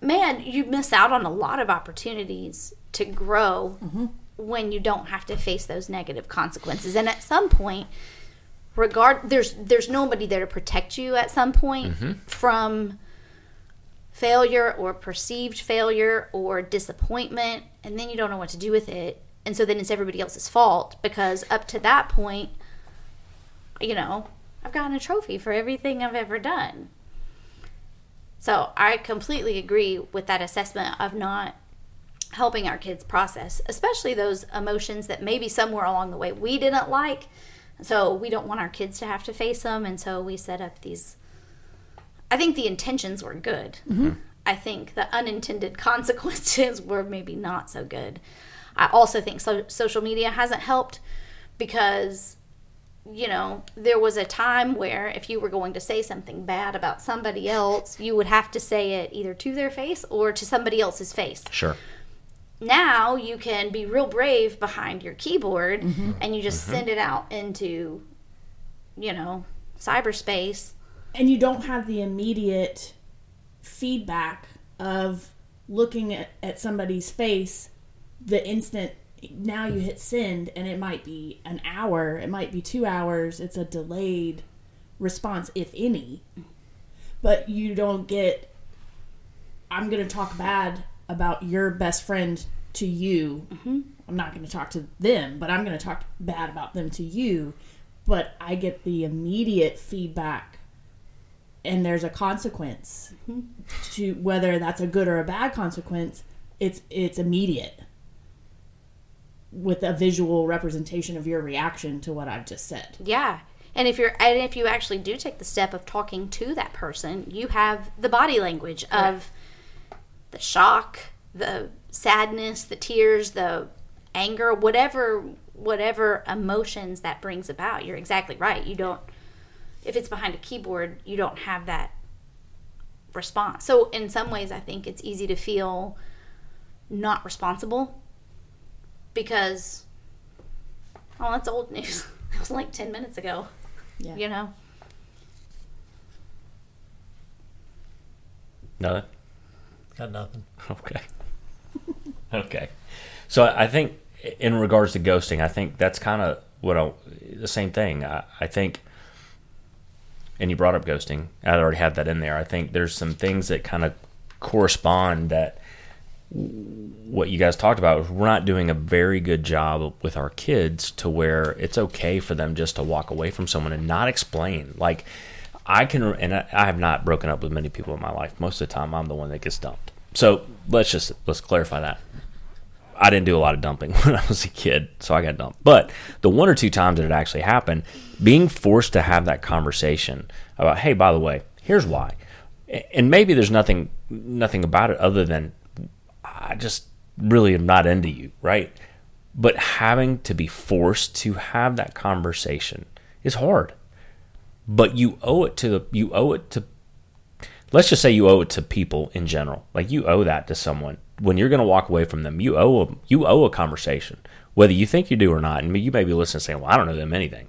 man, you miss out on a lot of opportunities to grow mm-hmm. when you don't have to face those negative consequences. And at some point, regard there's there's nobody there to protect you at some point mm-hmm. from failure or perceived failure or disappointment, and then you don't know what to do with it. And so then it's everybody else's fault because up to that point, you know, I've gotten a trophy for everything I've ever done. So I completely agree with that assessment of not helping our kids process, especially those emotions that maybe somewhere along the way we didn't like. So we don't want our kids to have to face them. And so we set up these. I think the intentions were good. Mm-hmm. I think the unintended consequences were maybe not so good. I also think so- social media hasn't helped because you know, there was a time where if you were going to say something bad about somebody else, you would have to say it either to their face or to somebody else's face. Sure. Now you can be real brave behind your keyboard mm-hmm. and you just mm-hmm. send it out into, you know, cyberspace. and you don't have the immediate feedback of looking at, at somebody's face the instant now you hit send and it might be an hour it might be two hours it's a delayed response if any. But you don't get i'm going to talk bad about your best friend to you. Mm-hmm. I'm not going to talk to them but i'm going to talk bad about them to you. But i get the immediate feedback and there's a consequence to whether that's a good or a bad consequence it's it's immediate with a visual representation of your reaction to what I've just said. Yeah. And if you're and if you actually do take the step of talking to that person, you have the body language of the shock, the sadness, the tears, the anger, whatever whatever emotions that brings about. You're exactly right. You don't if it's behind a keyboard, you don't have that response. So in some ways I think it's easy to feel not responsible because oh, that's old news. That was like 10 minutes ago Yeah. you know Nothing. Got nothing. Okay. okay. So I I think in regards to ghosting, I think that's kind of what I, the same thing. I, I think, and you brought up ghosting. I already had that in there. I think there's some things that kind of correspond that what you guys talked about. Is we're not doing a very good job with our kids to where it's okay for them just to walk away from someone and not explain. Like I can, and I, have not broken up with many people in my life. Most of the time, I'm the one that gets dumped. So let's just let's clarify that. I didn't do a lot of dumping when I was a kid, so I got dumped. But the one or two times that it actually happened, being forced to have that conversation about, hey, by the way, here's why, and maybe there's nothing nothing about it other than I just really am not into you, right? But having to be forced to have that conversation is hard. But you owe it to the you owe it to let's just say you owe it to people in general. Like you owe that to someone. When you're going to walk away from them, you owe a, you owe a conversation, whether you think you do or not. And you may be listening, saying, "Well, I don't know them anything."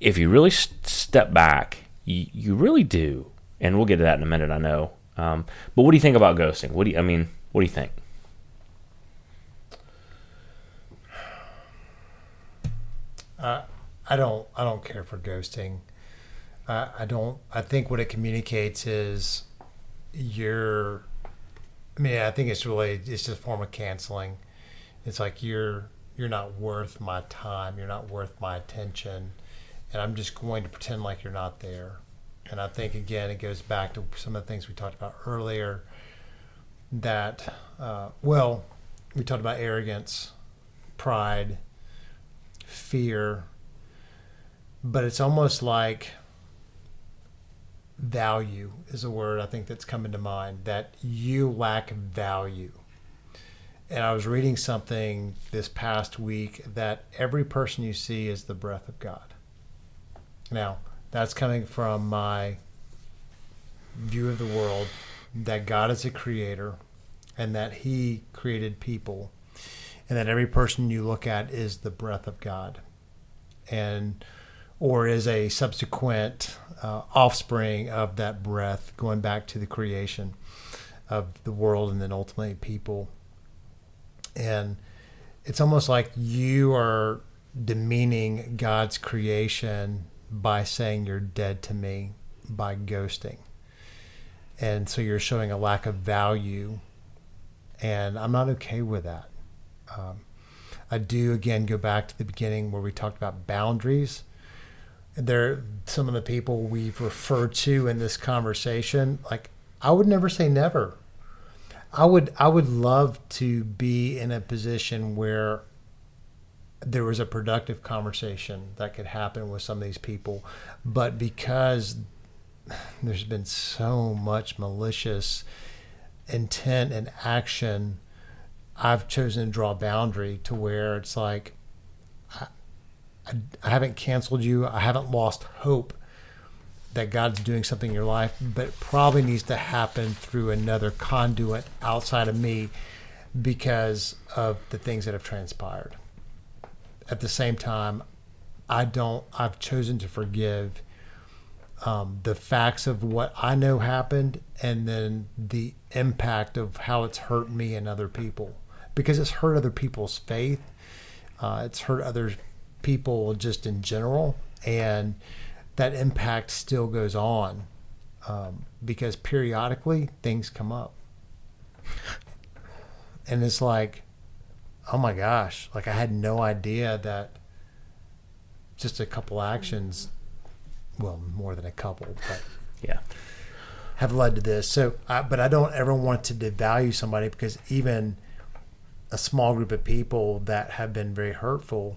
If you really step back, you, you really do. And we'll get to that in a minute. I know. Um, but what do you think about ghosting? What do you? I mean, what do you think? I don't. I don't care for ghosting. I don't. I think what it communicates is you're. Mean, I think it's really it's just a form of canceling. It's like you're you're not worth my time. You're not worth my attention, and I'm just going to pretend like you're not there. And I think again, it goes back to some of the things we talked about earlier. That uh, well, we talked about arrogance, pride, fear but it's almost like value is a word I think that's coming to mind that you lack value. And I was reading something this past week that every person you see is the breath of God. Now, that's coming from my view of the world that God is a creator and that He created people, and that every person you look at is the breath of God. And or is a subsequent uh, offspring of that breath going back to the creation of the world and then ultimately people. And it's almost like you are demeaning God's creation by saying you're dead to me by ghosting. and so you're showing a lack of value, and I'm not okay with that. Um, I do again go back to the beginning where we talked about boundaries. There, some of the people we've referred to in this conversation, like I would never say never. I would I would love to be in a position where there was a productive conversation that could happen with some of these people, but because there's been so much malicious intent and action, I've chosen to draw a boundary to where it's like I, I, haven't canceled you, I haven't lost hope that God's doing something in your life, but it probably needs to happen through another conduit outside of me because of the things that have transpired. At the same time, I don't, I've chosen to forgive um, the facts of what I know happened and then the impact of how it's hurt me and other people because it's hurt other people's faith. Uh, it's hurt other people just in general. And, that impact still goes on um, because periodically things come up. And it's like, oh my gosh, like I had no idea that just a couple actions, well, more than a couple, but yeah, have led to this. So, I, but I don't ever want to devalue somebody because even a small group of people that have been very hurtful,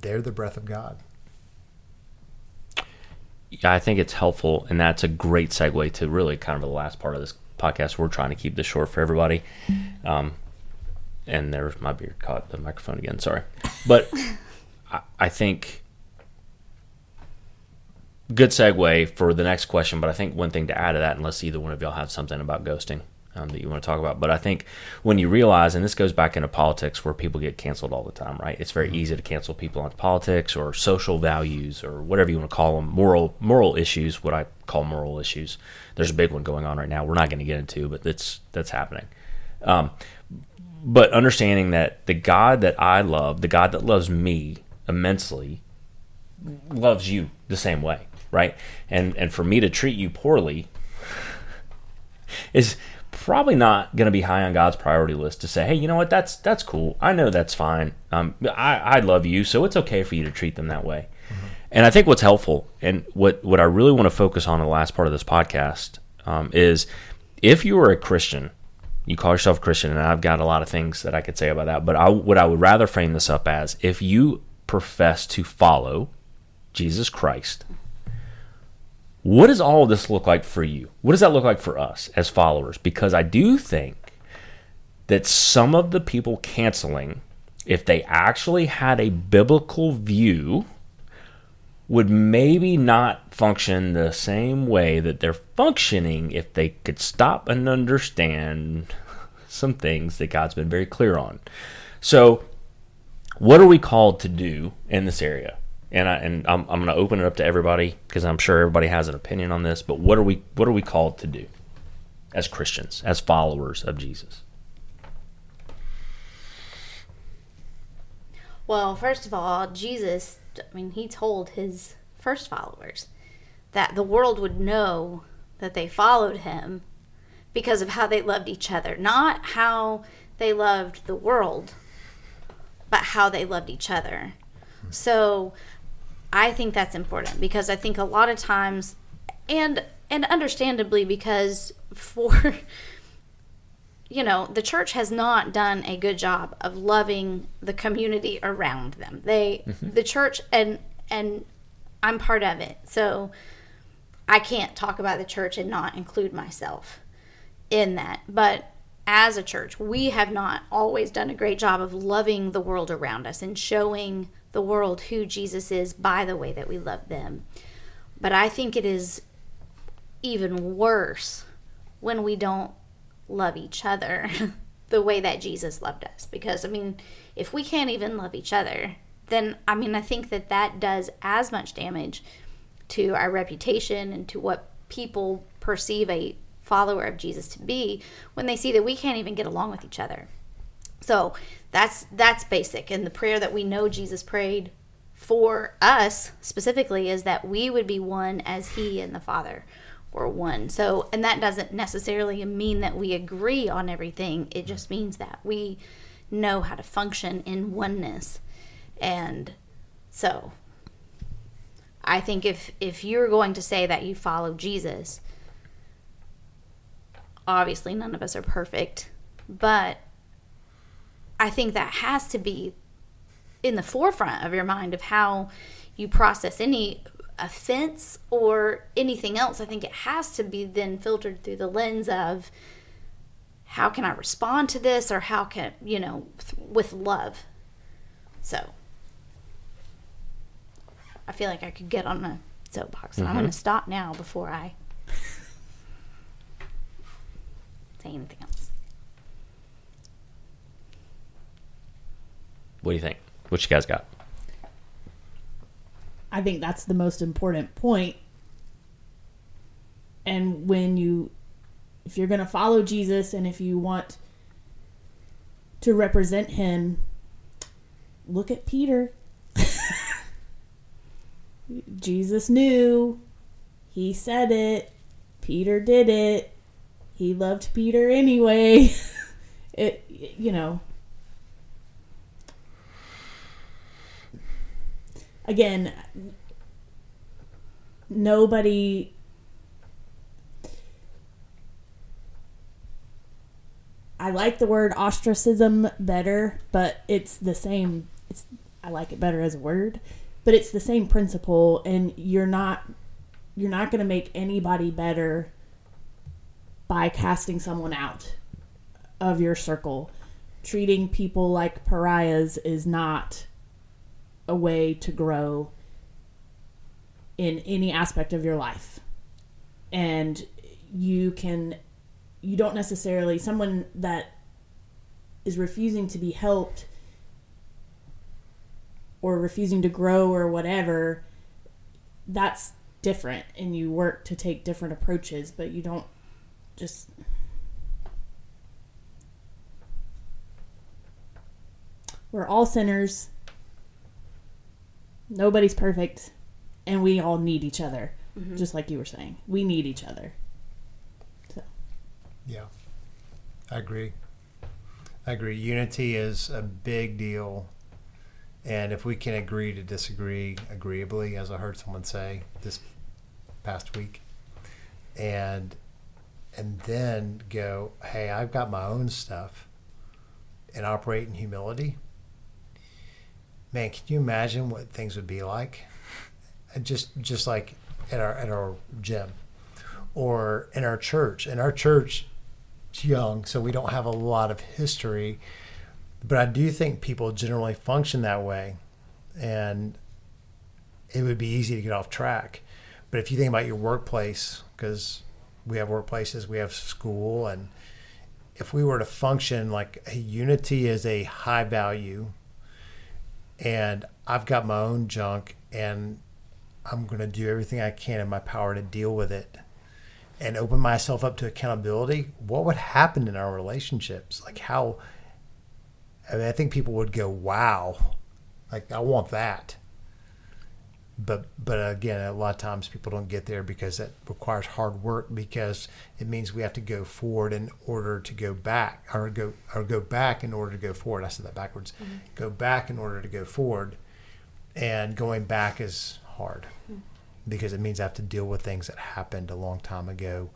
they're the breath of God yeah, I think it's helpful, and that's a great segue to really kind of the last part of this podcast. We're trying to keep this short for everybody. Um, and there's my beard caught the microphone again. Sorry, but I, I think good segue for the next question. But I think one thing to add to that, unless either one of y'all have something about ghosting, um, that you want to talk about. But I think when you realize, and this goes back into politics where people get canceled all the time, right? It's very mm-hmm. easy to cancel people on politics or social values or whatever you want to call them, moral moral issues. What I call moral issues. There's a big one going on right now. We're not going to get into, but that's that's happening. Um, but understanding that the God that I love, the God that loves me immensely, loves you the same way, right? And and for me to treat you poorly is probably not going to be high on God's priority list to say, hey, you know what, that's that's cool. I know that's fine. Um, I, I love you, so it's okay for you to treat them that way. Mm-hmm. And I think what's helpful and what, what I really want to focus on in the last part of this podcast um, is if you are a Christian, you call yourself a Christian, and I've got a lot of things that I could say about that, but I, what I would rather frame this up as if you profess to follow Jesus Christ what does all of this look like for you? What does that look like for us as followers? Because I do think that some of the people canceling, if they actually had a biblical view, would maybe not function the same way that they're functioning if they could stop and understand some things that God's been very clear on. So, what are we called to do in this area? And I and I'm, I'm going to open it up to everybody because I'm sure everybody has an opinion on this. But what are we what are we called to do as Christians, as followers of Jesus? Well, first of all, Jesus, I mean, he told his first followers that the world would know that they followed him because of how they loved each other, not how they loved the world, but how they loved each other. So I think that's important because I think a lot of times, and and understandably because for you know the church has not done a good job of loving the community around them. They mm-hmm. the church and and I'm part of it, so I can't talk about the church and not include myself in that. But as a church, we have not always done a great job of loving the world around us and showing the world who Jesus is by the way that we love them. But I think it is even worse when we don't love each other the way that Jesus loved us. Because, I mean, if we can't even love each other, then, I mean, I think that that does as much damage to our reputation and to what people perceive a follower of Jesus to be when they see that we can't even get along with each other. So that's that's basic. And the prayer that we know Jesus prayed for us specifically is that we would be one as he and the Father we're one. So, and that doesn't necessarily mean that we agree on everything. It just means that we know how to function in oneness. And so, I think if if you're going to say that you follow Jesus, obviously none of us are perfect, but I think that has to be in the forefront of your mind of how you process any offense or anything else. I think it has to be then filtered through the lens of how can I respond to this or how can, you know, th- with love. So I feel like I could get on a soapbox and I'm going to mm-hmm. stop now before I say anything else. What do you think? What you guys got? I think that's the most important point. And when you, if you're going to follow Jesus and if you want to represent him, look at Peter. Jesus knew. He said it. Peter did it. He loved Peter anyway. it, you know. Again, nobody I like the word ostracism better, but it's the same it's I like it better as a word, but it's the same principle and you're not you're not going to make anybody better by casting someone out of your circle. Treating people like pariahs is not a way to grow in any aspect of your life. And you can, you don't necessarily, someone that is refusing to be helped or refusing to grow or whatever, that's different. And you work to take different approaches, but you don't just. We're all sinners. Nobody's perfect and we all need each other mm-hmm. just like you were saying we need each other so Yeah, I agree. I agree. Unity is a big deal. And if we can agree to disagree agreeably, as I heard someone say this past week, and and then go, hey, I've got my own stuff, and operate in humility. Man, can you imagine what things would be like? Just just like at our at our gym, or in our church. In our church, it's young, so we don't have a lot of history. But I do think people generally function that way, and it would be easy to get off track. But if you think about your workplace, because we have workplaces, we have school, and if we were to function like a unity is a high value, and I've got my own junk, and I'm going to do everything I can in my power to deal with it and open myself up to accountability, what would happen in our relationships? Like how I, mean, I think people would go, "Wow, like I want that." But but again, a lot of times people don't get there because it requires hard work because it means we have to go forward in order to go back or go or go back in order to go forward. I said that backwards. Mm-hmm. Go back in order to go forward, and going back is hard mm-hmm. because it means I have to deal with things that happened a long time ago,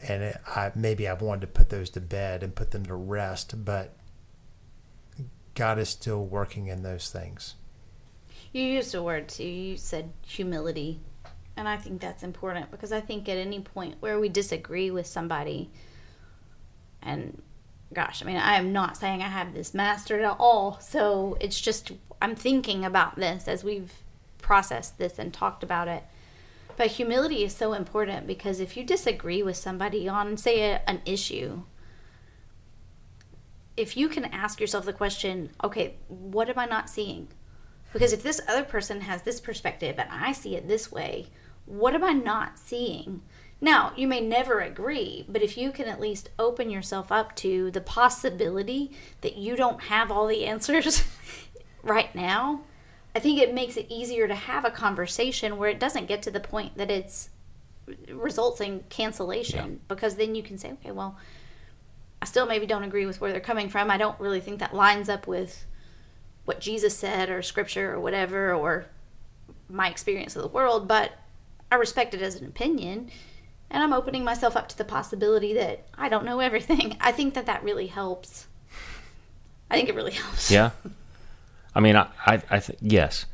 and it, I maybe I've wanted to put those to bed and put them to rest, but God is still working in those things. You used a word too. You said humility. And I think that's important because I think at any point where we disagree with somebody, and gosh, I mean, I am not saying I have this mastered at all. So it's just, I'm thinking about this as we've processed this and talked about it. But humility is so important because if you disagree with somebody on, say, a, an issue, if you can ask yourself the question, okay, what am I not seeing? Because if this other person has this perspective and I see it this way, what am I not seeing? Now, you may never agree, but if you can at least open yourself up to the possibility that you don't have all the answers right now, I think it makes it easier to have a conversation where it doesn't get to the point that it's results in cancellation because then you can say, okay, well, I still maybe don't agree with where they're coming from. I don't really think that lines up with what Jesus said or scripture or whatever or my experience of the world, but I respect it as an opinion and I'm opening myself up to the possibility that I don't know everything. I think that that really helps. I think it really helps. Yeah. I mean, I, I, I yes,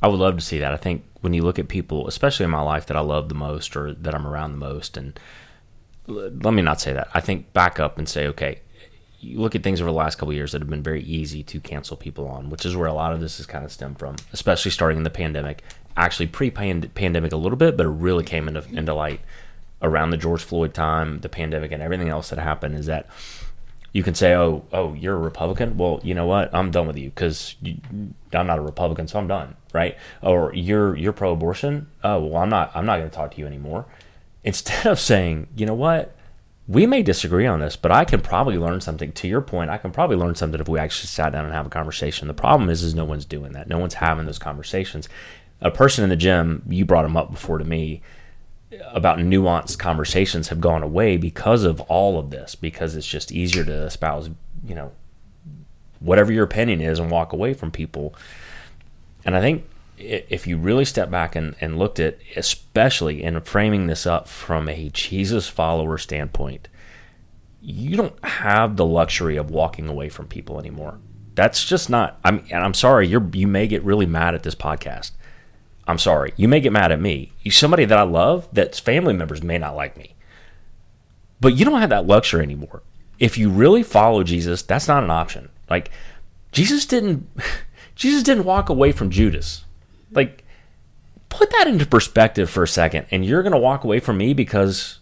I would love to see that. I think when you look at people, especially in my life that I love the most or that I'm around the most, and let me not say that. I think back up and say, okay, you look at things over the last couple years that have been very easy to cancel people on, which is where a lot of this has kind of stemmed from, especially starting in the pandemic. Actually, pre-pandemic a little bit, but it really came into, into light around the George Floyd time, the pandemic, and everything else that happened. Is that you can say, "Oh, oh, you're a Republican." Well, you know what? I'm done with you because I'm not a Republican, so I'm done, right? Or you're you're pro-abortion. Oh, well, I'm not. I'm not going to talk to you anymore. Instead of saying, you know what, we may disagree on this, but I can probably learn something. To your point, I can probably learn something if we actually sat down and have a conversation. The problem is, is no one's doing that. No one's having those conversations. A person in the gym, you brought him up before to me about nuanced conversations have gone away because of all of this because it's just easier to espouse you know whatever your opinion is and walk away from people and i think if you really step back and, and looked at especially in framing this up from a jesus follower standpoint you don't have the luxury of walking away from people anymore that's just not i'm and i'm sorry you're you may get really mad at this podcast I'm sorry. You may get mad at me. You somebody that I love, that's family members may not like me. But you don't have that luxury anymore. If you really follow Jesus, that's not an option. Like Jesus didn't Jesus didn't walk away from Judas. Like put that into perspective for a second and you're going to walk away from me because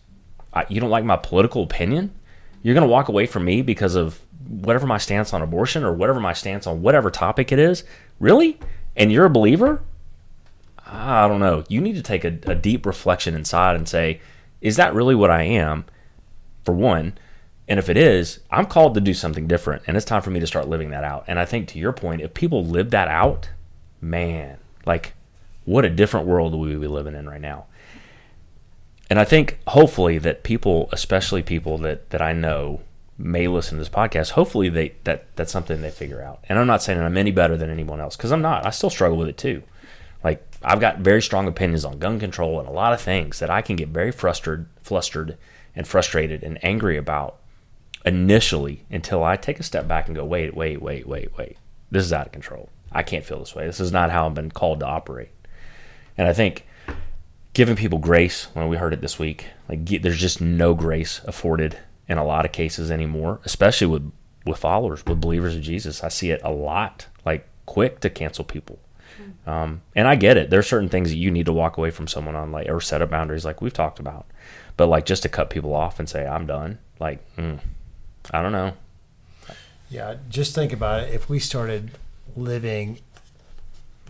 I, you don't like my political opinion? You're going to walk away from me because of whatever my stance on abortion or whatever my stance on whatever topic it is? Really? And you're a believer? I don't know. You need to take a, a deep reflection inside and say, is that really what I am? For one. And if it is, I'm called to do something different. And it's time for me to start living that out. And I think to your point, if people live that out, man, like what a different world we would be living in right now. And I think hopefully that people, especially people that, that I know may listen to this podcast, hopefully they that that's something they figure out. And I'm not saying I'm any better than anyone else because I'm not. I still struggle with it too. Like I've got very strong opinions on gun control and a lot of things that I can get very frustrated, flustered, and frustrated and angry about initially until I take a step back and go, wait, wait, wait, wait, wait. This is out of control. I can't feel this way. This is not how I've been called to operate. And I think giving people grace, when we heard it this week, like there's just no grace afforded in a lot of cases anymore, especially with with followers, with believers of Jesus. I see it a lot, like quick to cancel people um, and I get it. There's certain things that you need to walk away from someone on, like or set up boundaries, like we've talked about. But like just to cut people off and say I'm done, like mm, I don't know. Yeah, just think about it. If we started living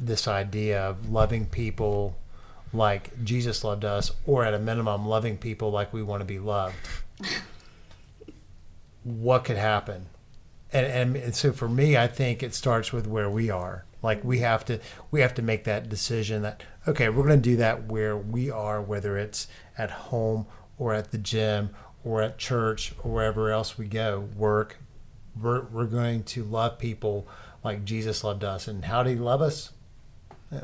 this idea of loving people like Jesus loved us, or at a minimum, loving people like we want to be loved, what could happen? And, and, and so for me, I think it starts with where we are. Like we have to we have to make that decision that okay, we're going to do that where we are, whether it's at home or at the gym or at church or wherever else we go, work. We're, we're going to love people like Jesus loved us. And how did he love us? Yeah.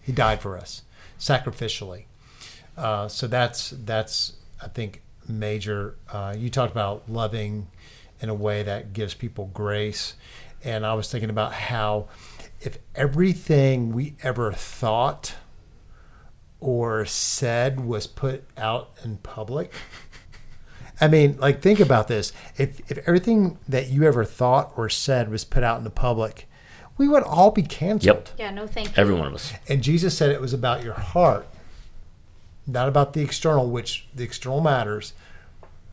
He died for us sacrificially. Uh, so that's that's I think major. Uh, you talked about loving in a way that gives people grace, and I was thinking about how if everything we ever thought or said was put out in public, I mean, like, think about this. If, if everything that you ever thought or said was put out in the public, we would all be canceled. Yep. Yeah, no thank you. Every one of us. And Jesus said it was about your heart, not about the external, which the external matters,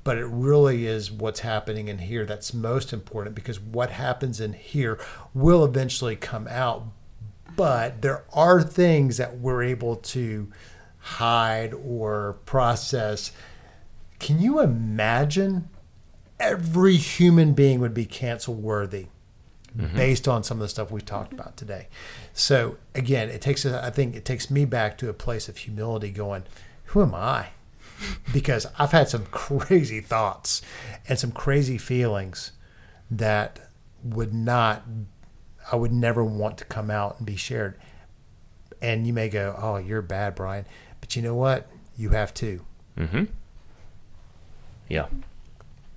but it really is what's happening in here that's most important because what happens in here will eventually come out. But there are things that we're able to hide or process. Can you imagine every human being would be cancel worthy? Mm-hmm. based on some of the stuff we've talked about today. So again, it takes I think it takes me back to a place of humility going, who am I? because I've had some crazy thoughts and some crazy feelings that would not, I would never want to come out and be shared. And you may go, "Oh, you're bad, Brian," but you know what? You have too. Mm-hmm. Yeah.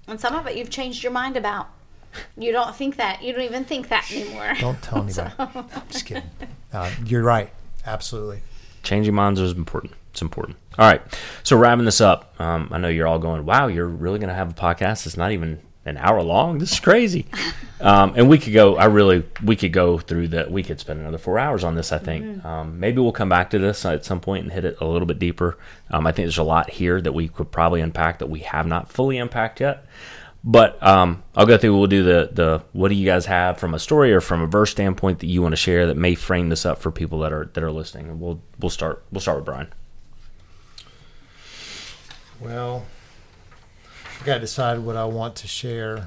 And some of it you've changed your mind about. You don't think that. You don't even think that anymore. Don't tell anybody. I'm just kidding. Uh, you're right. Absolutely. Changing minds is important. It's important. All right. So wrapping this up, um, I know you're all going, "Wow, you're really going to have a podcast? It's not even an hour long. This is crazy." um, and we could go. I really, we could go through that. We could spend another four hours on this. I think. Um, maybe we'll come back to this at some point and hit it a little bit deeper. Um, I think there's a lot here that we could probably unpack that we have not fully unpacked yet. But um, I'll go through. We'll do the the what do you guys have from a story or from a verse standpoint that you want to share that may frame this up for people that are that are listening. And we'll we'll start we'll start with Brian. Well, I got to decide what I want to share.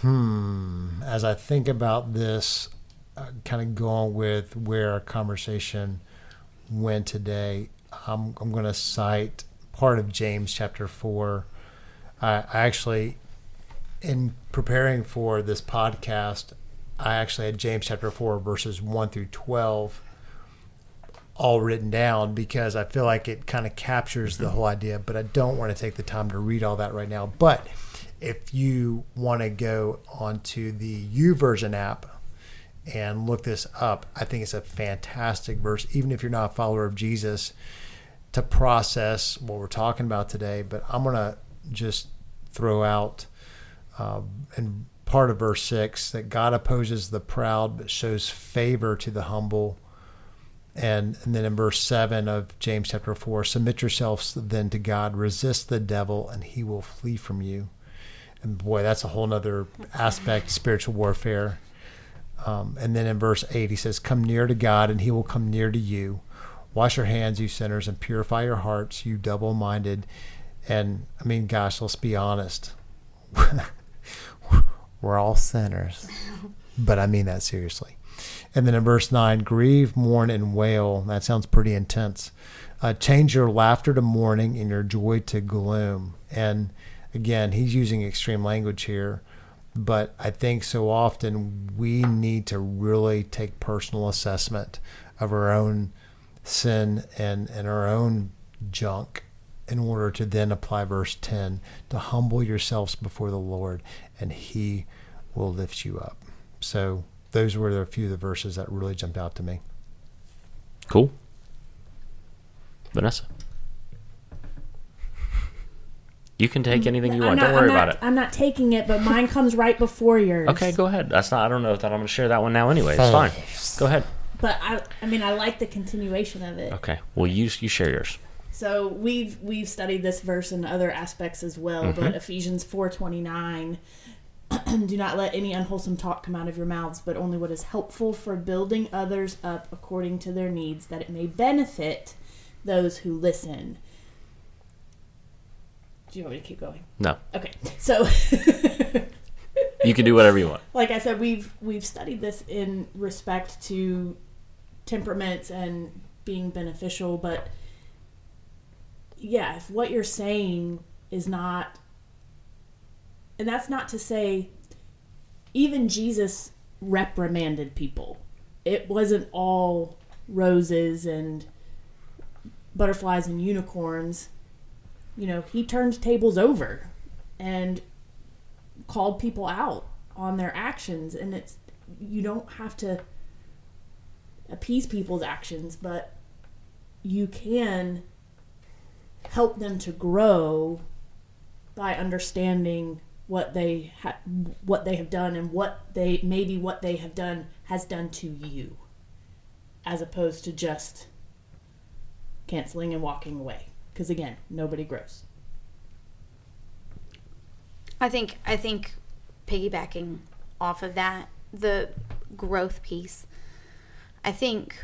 Hmm. As I think about this, uh, kind of going with where our conversation went today, I'm, I'm going to cite part of James chapter 4. I, I actually, in preparing for this podcast, I actually had James chapter 4, verses 1 through 12 all written down because I feel like it kind of captures the whole idea, but I don't want to take the time to read all that right now. But if you want to go onto the YouVersion app and look this up, I think it's a fantastic verse, even if you're not a follower of Jesus, to process what we're talking about today. But I'm going to just throw out um, in part of verse 6 that God opposes the proud but shows favor to the humble and, and then in verse 7 of James chapter 4, submit yourselves then to God, resist the devil, and he will flee from you. And boy, that's a whole nother aspect, spiritual warfare. Um, and then in verse 8, he says, Come near to God, and he will come near to you. Wash your hands, you sinners, and purify your hearts, you double minded. And I mean, gosh, let's be honest. We're all sinners. But I mean that seriously. And then in verse 9, grieve, mourn, and wail. That sounds pretty intense. Uh, change your laughter to mourning and your joy to gloom. And again, he's using extreme language here. But I think so often we need to really take personal assessment of our own sin and, and our own junk in order to then apply verse 10 to humble yourselves before the Lord and he will lift you up. So those were a few of the verses that really jumped out to me. Cool. Vanessa. You can take anything you I'm want. not- Don't worry not- about it. I'm not taking it, but mine comes right before yours. Okay, go ahead. That's not. I don't know if that I'm going to share that one now. Anyway, it's fine. Go ahead. But I, I mean, I like the continuation of it. Okay. Well, you you share yours. So we've we've studied this verse in other aspects as well, Mm-hmm. but Ephesians four twenty nine. Do not let any unwholesome talk come out of your mouths, but only what is helpful for building others up according to their needs, that it may benefit those who listen. Do you want me to keep going? No, Okay, so you can do whatever you want. like I said, we've we've studied this in respect to temperaments and being beneficial, but yeah, if what you're saying is not and that's not to say even Jesus reprimanded people. It wasn't all roses and butterflies and unicorns. You know, he turned tables over and called people out on their actions and it's you don't have to appease people's actions but you can help them to grow by understanding what they ha- what they have done and what they maybe what they have done has done to you as opposed to just canceling and walking away because again nobody grows I think I think piggybacking off of that, the growth piece. I think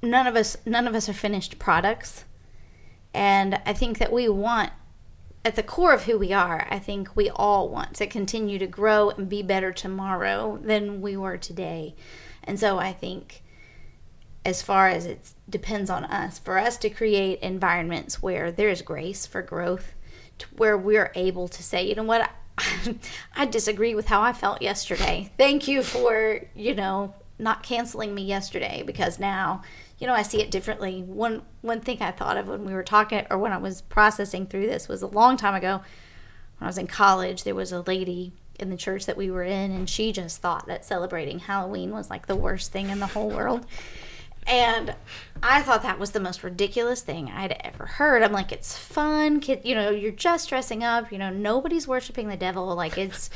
none of us none of us are finished products. And I think that we want at the core of who we are, I think we all want to continue to grow and be better tomorrow than we were today. And so I think as far as it depends on us for us to create environments where there's grace for growth, where we're able to say, you know what, I disagree with how I felt yesterday. Thank you for, you know, not canceling me yesterday because now, you know, I see it differently. One one thing I thought of when we were talking or when I was processing through this was a long time ago when I was in college, there was a lady in the church that we were in and she just thought that celebrating Halloween was like the worst thing in the whole world. And I thought that was the most ridiculous thing I'd ever heard. I'm like, it's fun, kid. You know, you're just dressing up. You know, nobody's worshiping the devil. Like it's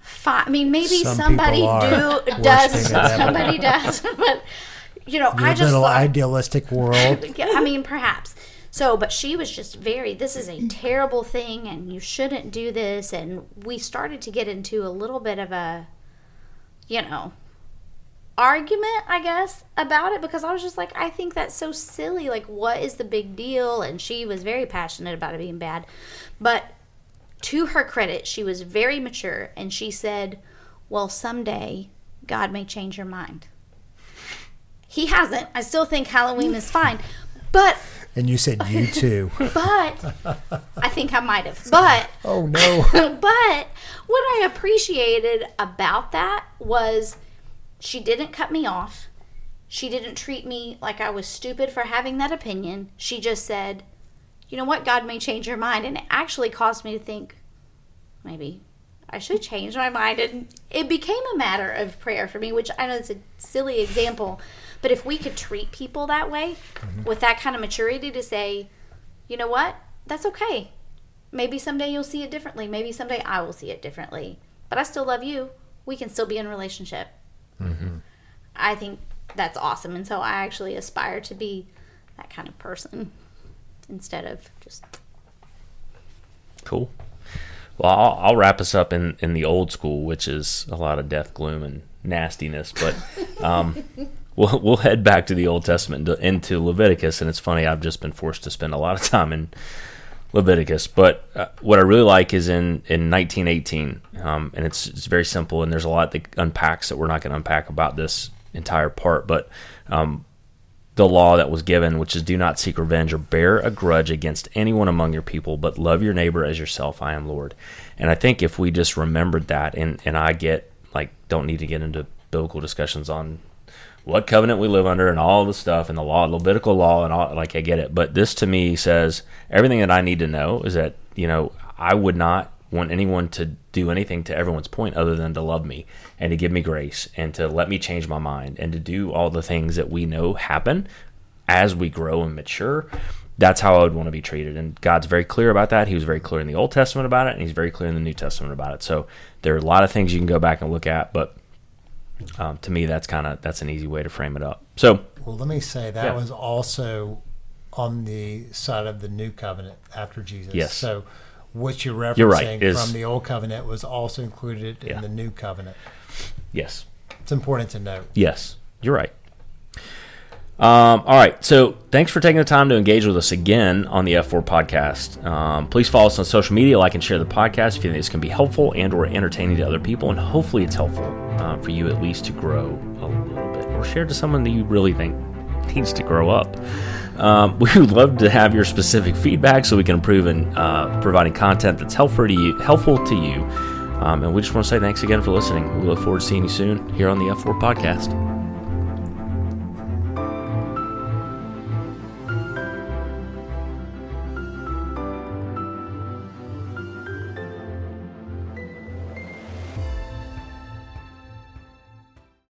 fine. I mean, maybe Some somebody do does. worshiping the devil. Somebody does, but you know, I Your just little thought, idealistic world. yeah, I mean, perhaps. So, but she was just very, this is a terrible thing and you shouldn't do this. And we started to get into a little bit of a, you know, argument, I guess, about it because I was just like, I think that's so silly. Like, what is the big deal? And she was very passionate about it being bad. But to her credit, she was very mature and she said, Well, someday God may change your mind. He hasn't. I still think Halloween is fine. But And you said you too. but I think I might have. But Oh no. but what I appreciated about that was she didn't cut me off. She didn't treat me like I was stupid for having that opinion. She just said, "You know what? God may change your mind." And it actually caused me to think maybe I should change my mind and it became a matter of prayer for me, which I know it's a silly example, but if we could treat people that way with that kind of maturity to say, "You know what? That's okay maybe someday you'll see it differently. Maybe someday I will see it differently. But I still love you. We can still be in a relationship. I think that's awesome. And so I actually aspire to be that kind of person instead of just. Cool. Well, I'll, I'll wrap us up in, in the old school, which is a lot of death, gloom, and nastiness. But um, we'll we'll head back to the Old Testament into- Leviticus, and it's funny. I've just been forced to spend a lot of time in Leviticus, but uh, what I really like is in in 1918, um, and it's it's very simple, and there's a lot that unpacks that we're not going to unpack about this entire part, but um, the law that was given, which is do not seek revenge or bear a grudge against anyone among your people, but love your neighbor as yourself. I am Lord. And I think if we just remembered that, and, and I get like, don't need to get into biblical discussions on what covenant we live under and all the stuff and the law, Levitical law, and all, like, I get it. But this to me says everything that I need to know is that, you know, I would not want anyone to do anything to everyone's point other than to love me and to give me grace and to let me change my mind and to do all the things that we know happen as we grow and mature. That's how I would want to be treated. And God's very clear about that. He was very clear in the Old Testament about it, and He's very clear in the New Testament about it. So there are a lot of things you can go back and look at, but um, to me, that's kind of that's an easy way to frame it up. So Well, let me say that Yeah. was also on the side of the new covenant after Jesus. Yes. So what you're referencing You're right, is- from the old covenant was also included Yeah. in the new covenant. yes, It's important to note. Yes, you're right. Um, all right, so thanks for taking the time to engage with us again on the F4 podcast. Um, please follow us on social media, like and share the podcast if you think this can be helpful and or entertaining to other people, and hopefully it's helpful uh, for you at least to grow a little bit, or share to someone that you really think needs to grow up. Um, we would love to have your specific feedback so we can improve in uh, providing content that's helpful to you. Helpful to you. Um, and we just want to say thanks again for listening. We look forward to seeing you soon here on the F4 podcast.